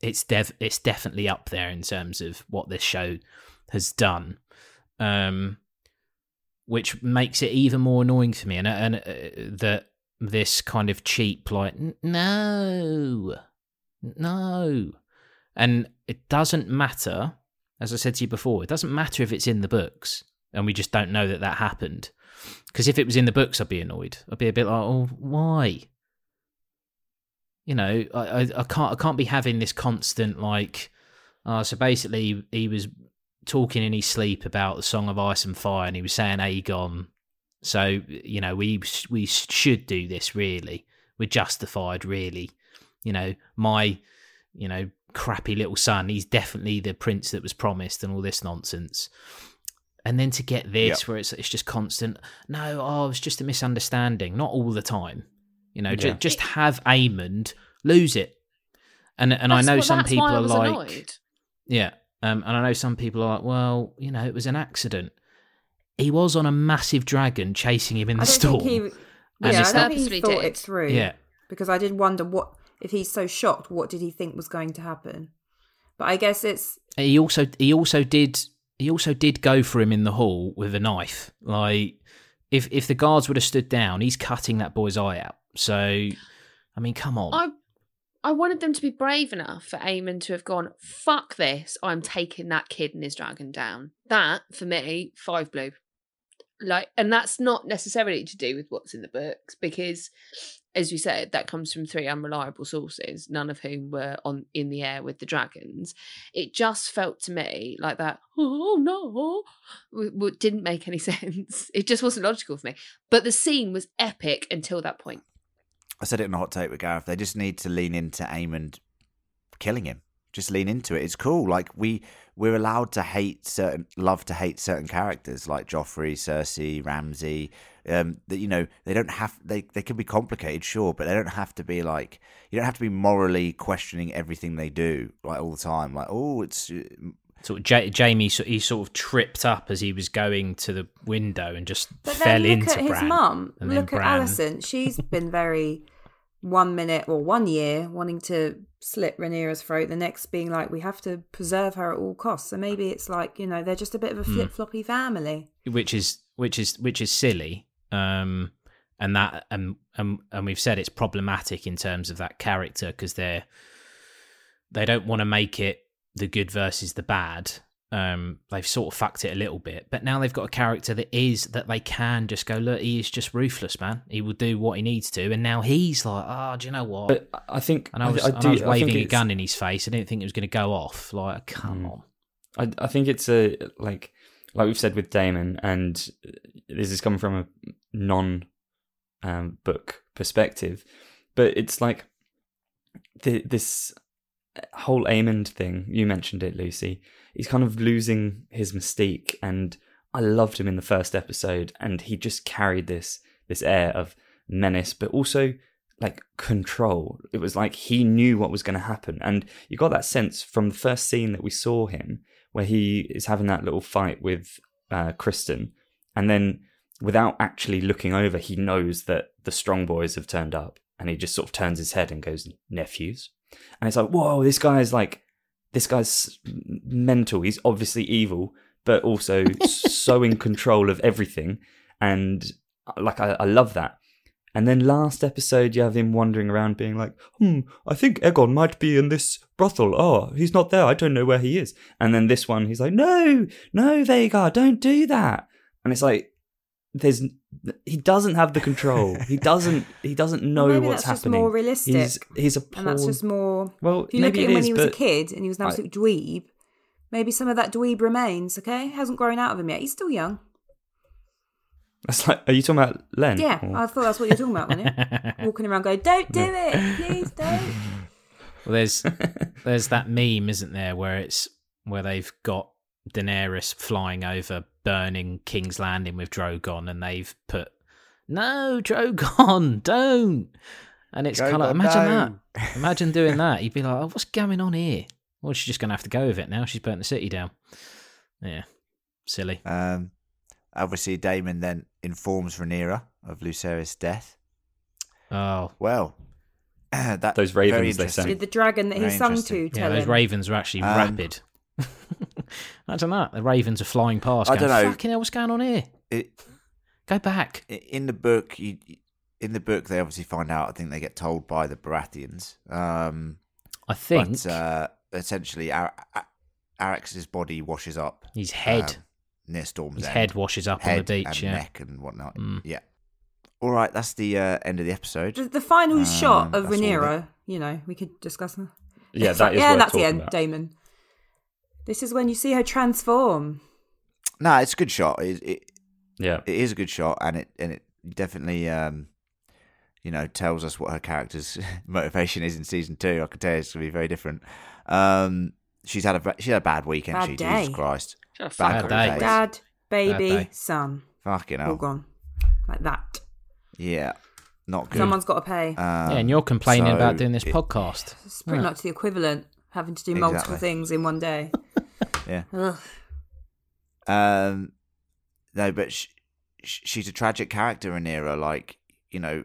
It's dev it's definitely up there in terms of what this show has done, um, which makes it even more annoying for me. And and uh, that this kind of cheap like no, no, and it doesn't matter as I said to you before, it doesn't matter if it's in the books and we just don't know that that happened. Because if it was in the books, I'd be annoyed. I'd be a bit like, oh, why? You know, I, I, can't I can't be having this constant like. Uh, so basically, he was talking in his sleep about the Song of Ice and Fire, and he was saying Aegon. So you know, we we should do this. Really, we're justified. Really, you know, my you know crappy little son. He's definitely the prince that was promised, and all this nonsense. And then to get this, Yep. where it's it's just constant. No, oh, it's just a misunderstanding. Not all the time, you know. ju- Yeah. just have Aemond lose it. And and That's I know what- some that's people why I are like, annoyed. yeah. Um, and I know some people are like, well, you know, it was an accident. He was on a massive dragon chasing him in the I don't storm. think he. And Yeah, I it's don't think he thought did. it through. Yeah. because I did wonder what if he's so shocked. What did he think was going to happen? But I guess it's he also he also did he also did go for him in the hall with a knife. Like if if the guards would have stood down, he's cutting that boy's eye out. So I mean, come on. I I wanted them to be brave enough for Aemond to have gone, fuck this, I'm taking that kid and his dragon down. That, for me, five blue. Like, and that's not necessarily to do with what's in the books, because as you said, that comes from three unreliable sources, none of whom were on in the air with the dragons. It just felt to me like that, oh no, w- w- didn't make any [LAUGHS] sense. It just wasn't logical for me. But the scene was epic until that point. I said it in a hot take with Gareth. They just need to lean into Aemond killing him. just lean into it. It's cool. Like we we're allowed to hate certain, love to hate certain characters like Joffrey, Cersei, Ramsay. Um, that you know they don't have they they can be complicated, sure, but they don't have to be like you don't have to be morally questioning everything they do like all the time. Like oh, it's uh, Sort of Ja- Jaime, so- he sort of tripped up as he was going to the window and just But fell then look into at his mum. And then Look at Bran- Alicent. She's been very one minute or one year wanting to slit Rhaenyra's throat, the next being like, we have to preserve her at all costs. So maybe it's like, you know, they're just a bit of a Hmm. flip floppy family. which is which is which is silly um and that and and, and we've said it's problematic in terms of that character because they're they don't want to make it the good versus the bad um they've sort of fucked it a little bit but now they've got a character that is that they can just go look he is just ruthless man he will do what he needs to and now he's like oh do you know what But I think and I was, I, I do, was I think waving a gun in his face. I didn't think it was going to go off. Like, come Mm. on. I, I think it's a like like we've said with Daemon, and this is coming from a non um, book perspective, but it's like the, this whole Aemond thing. You mentioned it, Lucy. He's kind of losing his mystique, and I loved him in the first episode, and he just carried this this air of menace, but also like control. It was like he knew what was going to happen, and you got that sense from the first scene that we saw him, where he is having that little fight with uh, Criston, and then without actually looking over, he knows that the strong boys have turned up, and he just sort of turns his head and goes, "Nephews," and it's like, whoa, this guy's like, this guy's mental. He's obviously evil, but also [LAUGHS] so in control of everything, and like I, I love that. And then last episode, you have him wandering around being like, hmm, I think Aegon might be in this brothel. Oh, he's not there. I don't know where he is. And then this one, he's like, no, no, Vhagar, don't do that. And it's like, there's, he doesn't have the control. [LAUGHS] He doesn't, he doesn't know maybe what's that's just happening. more realistic. He's, he's a pawn. And that's just more. Well, If you look maybe at him it when is, he was a but kid and he was an I- absolute dweeb, maybe some of that dweeb remains, okay? Hasn't grown out of him yet. He's still young. That's like, are you talking about Len? Yeah, Or- I thought that's what you're talking about, wasn't it? [LAUGHS] Walking around going, don't do it, please don't. [LAUGHS] Well, there's there's that meme, isn't there, where it's where they've got Daenerys flying over burning King's Landing with Drogon, and they've put no Drogon, [LAUGHS] don't. And it's kind of like Drogon, imagine no. that. Imagine doing that. You'd be [LAUGHS] like, oh, what's going on here? Well, she's just gonna have to go with it now. She's burnt the city down. Yeah, silly. Um, obviously, Daemon then informs Rhaenyra of Lucerys' death. Oh, Well, [CLEARS THROAT] that Those ravens they interesting. sent. Did the dragon that he sung to yeah, tell those him? ravens are actually Um, rapid. [LAUGHS] Imagine that. The ravens are flying past. I going, don't know. Fucking hell, what's going on here? It, Go back. in the book, you, in the book, they obviously find out. I think they get told by the Baratheons. Um, I think but uh, essentially, Ar- Ar- Arrax's body washes up his head. um, near Storm's his End. head washes up head on the beach. and Yeah. neck and whatnot. Mm. Yeah. All right, that's the uh, end of the episode. The, the final Um, shot of that's all Rhaenyra, you know, we could discuss that. Yeah, It's [LAUGHS] that like, yeah, worth that's the end, about. Daemon. This is when you see her transform. No, it's a good shot. It, it, Yeah. it is a good shot, and it and it definitely, um, you know, tells us what her character's [LAUGHS] motivation is in season two. I can tell you it's gonna be very different. Um, she's had a she had a bad weekend. Bad she day. Jesus Christ, Shut a Bad fuck day. Dad, baby, day. son, fucking all hell, gone. Like that. yeah, not good. Someone's got to pay. Um, yeah, and you're complaining so about doing this it- podcast. it's pretty yeah. much the equivalent, having to do multiple Exactly. things in one day. [LAUGHS] Yeah. Ugh. Um, no, but sh- sh- she's a tragic character in Era. Like you know,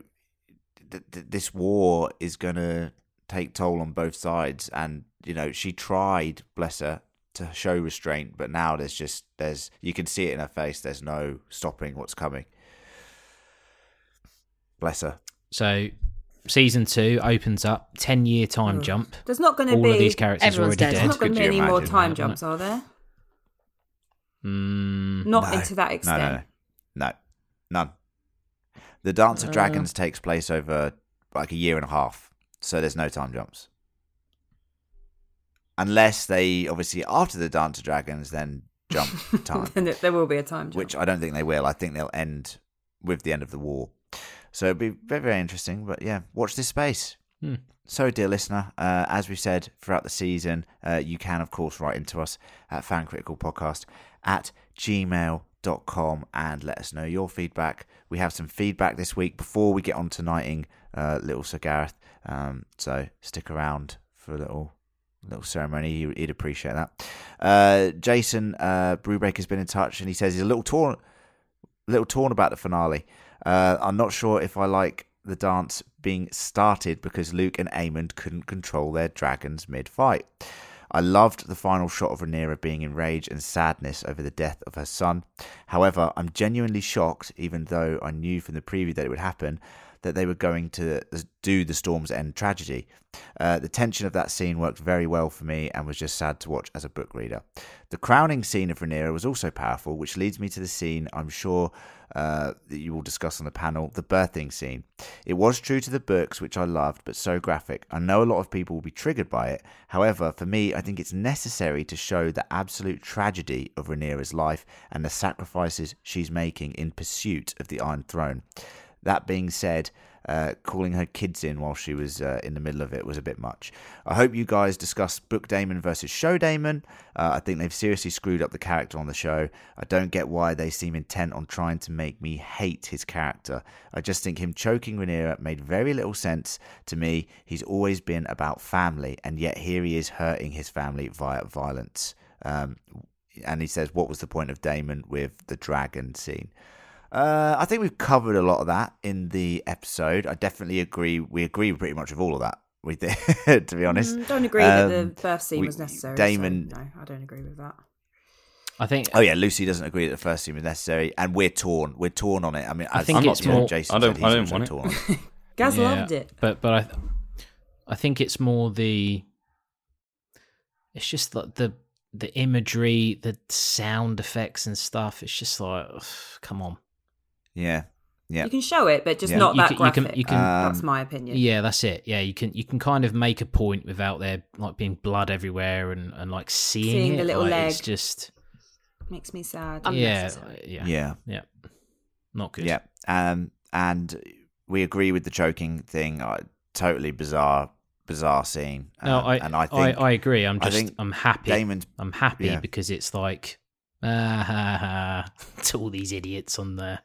th- th- this war is gonna take toll on both sides, and you know she tried, bless her, to show restraint, but now there's just there's you can see it in her face. There's no stopping what's coming. Bless her. So, season two opens up ten year time Ugh. jump. There's not going to All be. of these characters Everyone's are already dead. There's not going to be any more time that? jumps, are there? Mm, Not No. into that extent. no, no, no, none. The Dance of Uh. Dragons takes place over like a year and a half, so there's no time jumps. Unless they obviously after the Dance of Dragons then jump [LAUGHS] time, then there will be a time jump. which I don't think they will. I think they'll end with the end of the war. So it'd be very very interesting. But yeah, watch this space. So, dear listener, uh, as we've said throughout the season, uh, you can, of course, write into us at fancriticalpodcast at gmail.com and let us know your feedback. We have some feedback this week before we get on to knighting uh, little Sir Gareth. Um, so, stick around for a little little ceremony. He- He'd appreciate that. Uh, Jason uh, Brewbreaker's been in touch and he says he's a little torn, little torn about the finale. Uh, I'm not sure if I like the dance being started because Luke and Aemond couldn't control their dragons mid-fight. I loved the final shot of Rhaenyra being in rage and sadness over the death of her son. However, I'm genuinely shocked, even though I knew from the preview that it would happen, that they were going to do the Storm's End tragedy. Uh, the tension of that scene worked very well for me and was just sad to watch as a book reader. The crowning scene of Rhaenyra was also powerful, which leads me to the scene I'm sure uh, that you will discuss on the panel the birthing scene. It was true to the books, which I loved, but so graphic. I know a lot of people will be triggered by it. However, for me, I think it's necessary to show the absolute tragedy of Rhaenyra's life and the sacrifices she's making in pursuit of the Iron Throne. That being said, uh, calling her kids in while she was uh, in the middle of it was a bit much. I hope you guys discuss Book Daemon versus Show Daemon. Uh, I think they've seriously screwed up the character on the show. I don't get why they seem intent on trying to make me hate his character. I just think him choking Rhaenyra made very little sense to me. He's always been about family, and yet here he is hurting his family via violence. Um, and he says, What was the point of Daemon with the dragon scene? Uh, I think we've covered a lot of that in the episode. I definitely agree. We agree pretty much with all of that. We did, [LAUGHS] to be honest. Mm, don't agree that Um, the birth scene we- was necessary. Damon- so no, I don't agree with that. I think Oh yeah, Lucy doesn't agree that the first scene was necessary, and we're torn. We're torn on it. I mean, I as think I'm it's not torn, more- Jason I don't- said I don't want it. torn it. [LAUGHS] Gaz Yeah, loved it. But but I I think it's more the it's just like the the imagery, the sound effects and stuff. It's just like ugh, come on. Yeah, yeah. You can show it, but just Yeah. not You that can- you can- graphic. you can- That's Um, my opinion. Yeah, that's it. Yeah, you can you can kind of make a point without there like being blood everywhere and, and like seeing, Seeing it. the little like, It's just Makes me sad. Um, yeah, yeah, yeah, yeah, not good. yeah. Um, and we agree with the choking thing. Uh, totally bizarre, bizarre scene. No, Um, I, and I I, think I agree. I'm just think I'm happy. Daemon's I'm happy yeah. because it's like [LAUGHS] ah, ha, ha, [LAUGHS] to all these idiots on the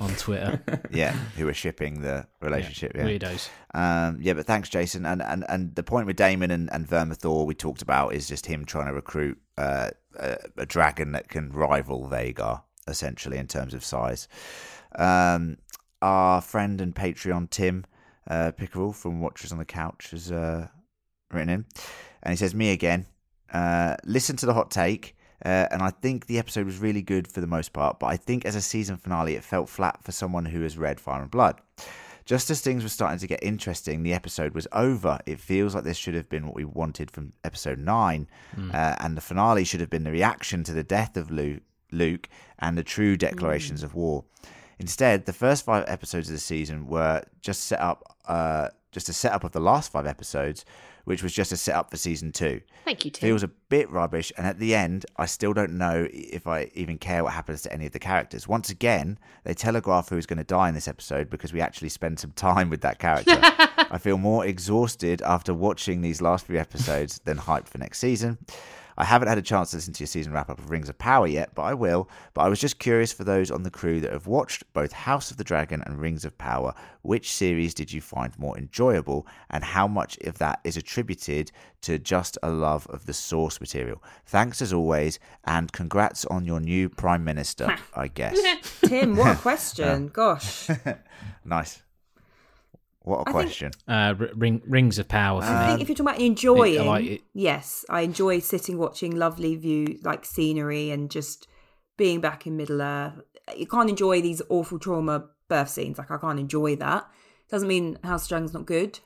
on Twitter. [LAUGHS] yeah, who are shipping the relationship. Yeah, Weirdos. Um, yeah, but thanks, Jason. And and, and the point with Daemon and, and Vermithor we talked about is just him trying to recruit uh, a, a dragon that can rival Vhagar, essentially, in terms of size. Um, our friend and Patreon, Tim uh, Pickerel from Watchers on the Couch, has uh, written in. And he says, Me again. Uh, listen to the hot take. Uh, and I think the episode was really good for the most part, but I think as a season finale, it felt flat for someone who has read Fire and Blood. Just as things were starting to get interesting, the episode was over. It feels like this should have been what we wanted from episode 9, uh, and the finale should have been the reaction to the death of Luke, Luke and the true declarations of war. Instead, the first five episodes of the season were just set up, uh, just a setup of the last five episodes, which was just a setup for season two. Thank you, Tim. Feels a bit rubbish, and at the end, I still don't know if I even care what happens to any of the characters. Once again, they telegraph who's going to die in this episode because we actually spend some time with that character. [LAUGHS] I feel more exhausted after watching these last few episodes than hyped for next season. I haven't had a chance to listen to your season wrap up of Rings of Power yet, but I will. But I was just curious for those on the crew that have watched both House of the Dragon and Rings of Power, which series did you find more enjoyable, and how much of that is attributed to just a love of the source material? Thanks as always, and congrats on your new Prime Minister, [LAUGHS] I guess. Tim, what a question. [LAUGHS] Gosh. nice. What a I think- question. Uh, ring, Rings of Power for I me. think if you're talking about enjoying, I like it. yes, I enjoy sitting watching lovely view, like scenery, and just being back in Middle Earth. You can't enjoy these awful trauma birth scenes. Like I can't enjoy that. Doesn't mean House of Dragon's not good.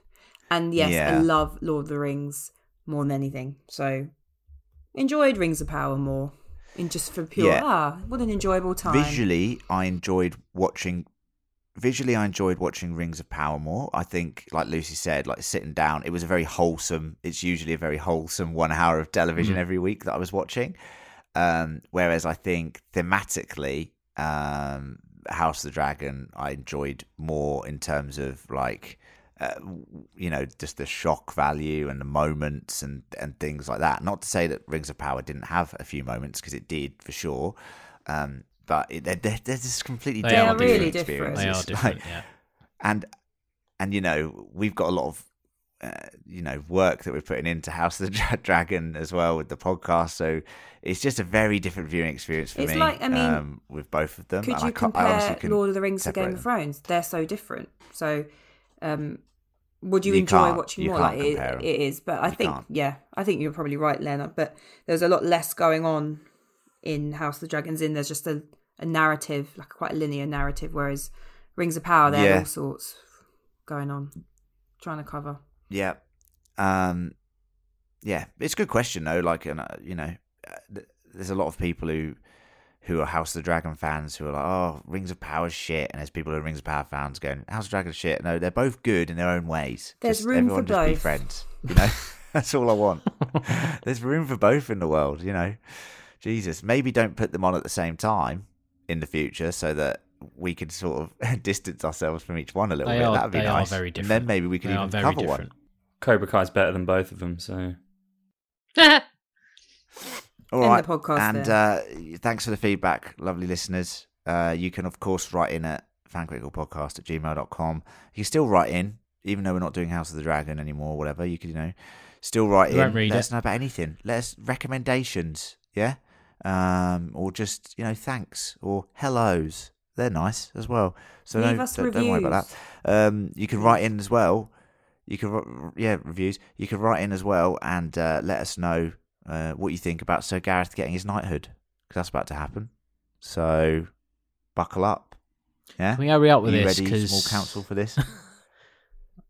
And yes, Yeah. I love Lord of the Rings more than anything. So enjoyed Rings of Power more. In just for pure Yeah. ah, what an enjoyable time. Visually, I enjoyed watching. Visually, I enjoyed watching Rings of Power more. I think, like Lucy said, like sitting down, it was a very wholesome. It's usually a very wholesome one hour of television every week that I was watching. Um, whereas I think thematically, um, House of the Dragon, I enjoyed more in terms of like uh, you know, just the shock value and the moments and and things like that. Not to say that Rings of Power didn't have a few moments because it did for sure, um, but it, they're, they're, they're just completely They different are really different. They are experiences. different. Like, yeah. and and you know we've got a lot of uh, you know work that we're putting into House of the Dragon as well with the podcast. So it's just a very different viewing experience for It's me. like- I mean, um, with both of them, Could and I you can't- I compare couldn't Lord of the Rings to Game separate of them. Thrones? They're so different. So, um, would you, You enjoy can't- watching you more? can't Like it, compare 'em. it is, but I You think can't. yeah, I think you're probably right, Leonard. But there's a lot less going on in House of the Dragons. In there's just a, a narrative, like quite a linear narrative, whereas Rings of Power, there Yeah. all sorts going on, trying to cover. Yeah. Um, yeah, it's a good question though. Like, and, uh, you know, uh, there's a lot of people who who are House of the Dragon fans who are like, oh, Rings of Power shit, and there's people who are Rings of Power fans going, House of Dragon shit. No, they're both good in their own ways. There's just, room for everyone just be both. friends. You know, [LAUGHS] that's all I want. [LAUGHS] there's room for both in the world. You know, Jesus, maybe don't put them on at the same time in the future so that. We could sort of [LAUGHS] distance ourselves from each one a little They bit. are- That'd be they are nice. very And then maybe we could They even very cover different. one. Cobra Kai's better than both of them, so [LAUGHS] All End right. the podcast and uh, thanks for the feedback, lovely listeners. Uh, you can, of course, write in at fancriticalpodcast at gmail.com. You can still write in, even though we're not doing House of the Dragon anymore, whatever. You could, you know, still write We in. won't Let it. us know about anything. Let us recommendations, yeah? Um, or just, you know, thanks or hellos. They're nice as well. So Leave no, us don't, don't worry about that. Um, you can write in as well. You can, wr- yeah, reviews. You can write in as well and uh, let us know uh, what you think about Sir Gareth getting his knighthood because that's about to happen. So buckle up. Yeah, Can we hurry up with Are you this? ready, Because small council, for this? [LAUGHS]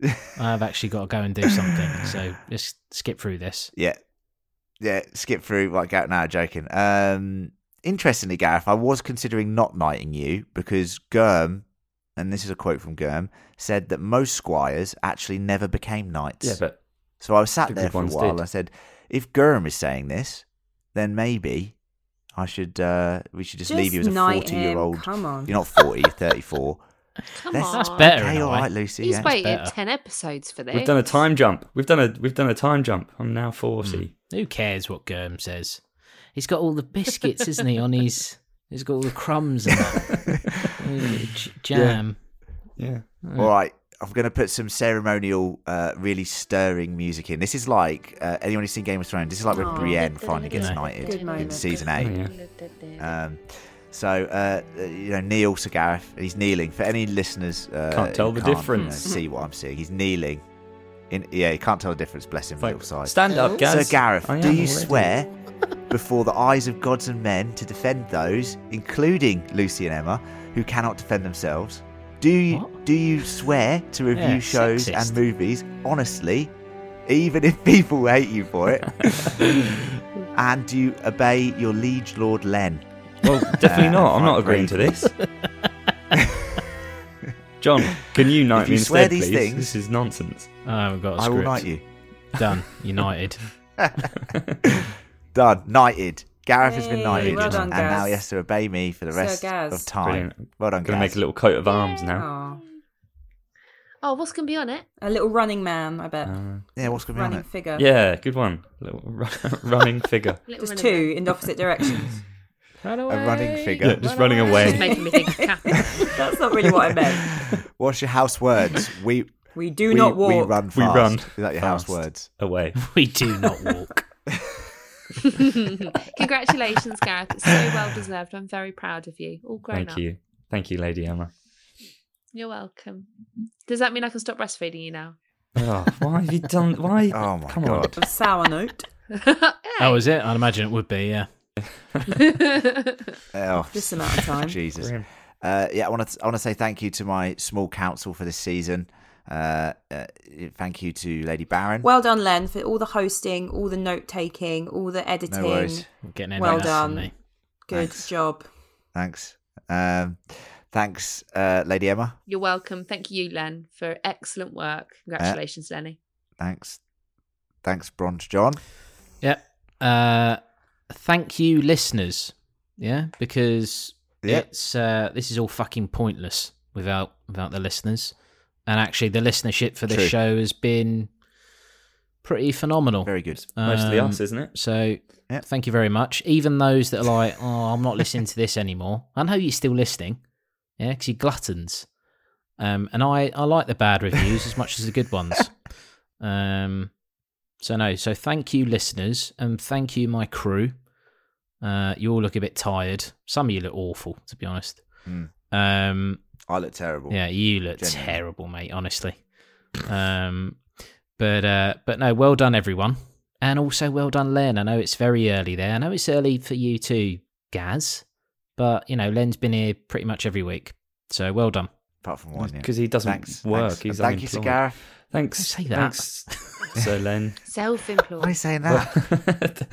[LAUGHS] I've actually got to go and do something. So just skip through this. yeah, yeah. Skip through. Like, out now, joking. Um, interestingly, Gareth, I was considering not knighting you because Germ, and this is a quote from Germ, said that most squires actually never became knights. yeah, but So I was sat there for a while. did. and I said, if Gurm is saying this, then maybe I should. Uh, we should just, leave you as a forty-year-old. Come on. You're not forty. You're thirty-four. Come Let's- on. That's better. Okay, in a right, Lucy. He's yeah. waited ten episodes for this. we've done a time jump. We've done a we've done a time jump. I'm now forty. Who cares what Germ says? He's got all the biscuits, isn't he? On his, he's got all the crumbs and that [LAUGHS] j- jam. Yeah. All right. I'm going to put some ceremonial, uh, really stirring music in. This is like uh, anyone who's seen Game of Thrones. This is like when Aw. Brienne finally gets knighted in season eight. Um, so uh, you know, Neil Sir Gareth, he's kneeling. For any listeners, uh, Can't tell who the you know, difference. see what I'm seeing. He's kneeling. In yeah, he can't tell the difference. Bless him, Like, little side. stand up, guys. Sir Gareth, do you already. swear before the eyes of gods and men to defend those, including Lucy and Emma, who cannot defend themselves? Do you What? do you swear to review Yeah, shows sexist. and movies honestly, even if people hate you for it? [LAUGHS] and do you obey your liege lord Len? Well, definitely Uh, not. I'm not agreeing to this. [LAUGHS] John, can you [LAUGHS] knight you me swear instead, these please? things- This is nonsense. Oh, I haven't got a I script. will knight you. Done. United. [LAUGHS] [LAUGHS] Done. Knighted. Gareth has been Yay, knighted, well done, and now Gaz. he has to obey me for the Sir rest Gaz. of time. Brilliant. Well done, I'm gonna Gaz. make a little coat of arms now. Aw. Oh, what's going to be on it? A little running man, I bet. Uh, Yeah, what's going to be on running it? figure. yeah, good one. Little run- running figure. Little Just running two in opposite directions. Run A running figure. Yeah, just running man. away. It's making me think of Kathy. [LAUGHS] That's not really what I meant. What's your house words? We We do we, not walk. we run fast. We run Is that your house words? away. We do not walk. [LAUGHS] Congratulations, Gareth. It's so well deserved. I'm very proud of you. All grown Thank up. you. Thank you, Lady Emma. You're welcome. Does that mean I can stop breastfeeding you now? Oh, why have you done? Why? [LAUGHS] Oh my Come god. A sour note. That was it. I'd imagine it would be. Yeah. Oh, [LAUGHS] This amount of [LAUGHS] time. Jesus. Uh, yeah, I want to I want to say thank you to my small council for this season. Uh, uh, thank you to Lady Baron. Well done, Len, for all the hosting, all the note taking, all the editing. no worries. Getting any Well of done. Good Thanks. job. Thanks. Um, thanks, uh, Lady Emma. You're welcome. Thank you, Len, for excellent work. Congratulations, Lenny. Thanks. Thanks, Bronze John. Yeah. Thank you, listeners. Yeah, because Yeah. it's uh, this is all fucking pointless without without the listeners. and actually, the listenership for this True. show has been pretty phenomenal. Very good. Mostly Um, us, isn't it? So Yep. thank you very much. Even those that are like, [LAUGHS] oh, I'm not listening to this anymore. I know you're still listening, yeah, because you're gluttons. Um, and I, I like the bad reviews as much as the good ones. [LAUGHS] Um, so no, so thank you, listeners, and thank you, my crew. Uh, you all look a bit tired. Some of you look awful, to be honest. Mm. Um, I look terrible. yeah, you look terrible, mate. Honestly. Um, but uh, but no, well done, everyone, and also well done, Len. I know it's very early there. I know it's early for you too, Gaz. But you know, Len's been here pretty much every week, so well done. Apart from one, yeah. Because he doesn't Thanks. work. thanks. He's And Thank you, unemployed. Cigar. Thanks. Don't say that. Thanks, [LAUGHS] Sir Len. Self-employed. Why are you saying that?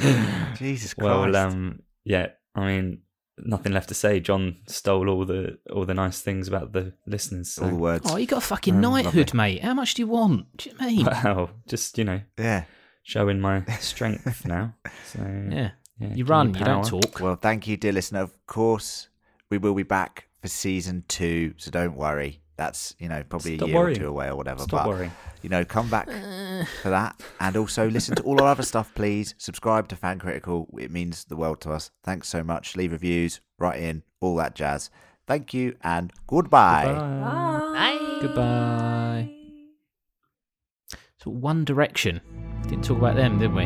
[LAUGHS] Jesus Christ. well, um, yeah. I mean, nothing left to say. John stole all the all the nice things about the listeners. So. All the words. Oh, you got a fucking Um, knighthood, lovely. mate. How much do you want? Do you know what I mean? Wow, just you know, Yeah. showing my strength now. So yeah, yeah, you run, you don't talk. Well, thank you, dear listener. Of course, we will be back for season two, so don't worry. That's you know probably Stop a year worrying. or two away or whatever. Stop but worrying. you know, come back [LAUGHS] for that, and also listen to all our other stuff. Please subscribe to Fan Critical. It means the world to us. Thanks so much. Leave reviews, write in, all that jazz. Thank you, and goodbye. Bye. Bye. Goodbye. So One Direction. Didn't talk about them, did we?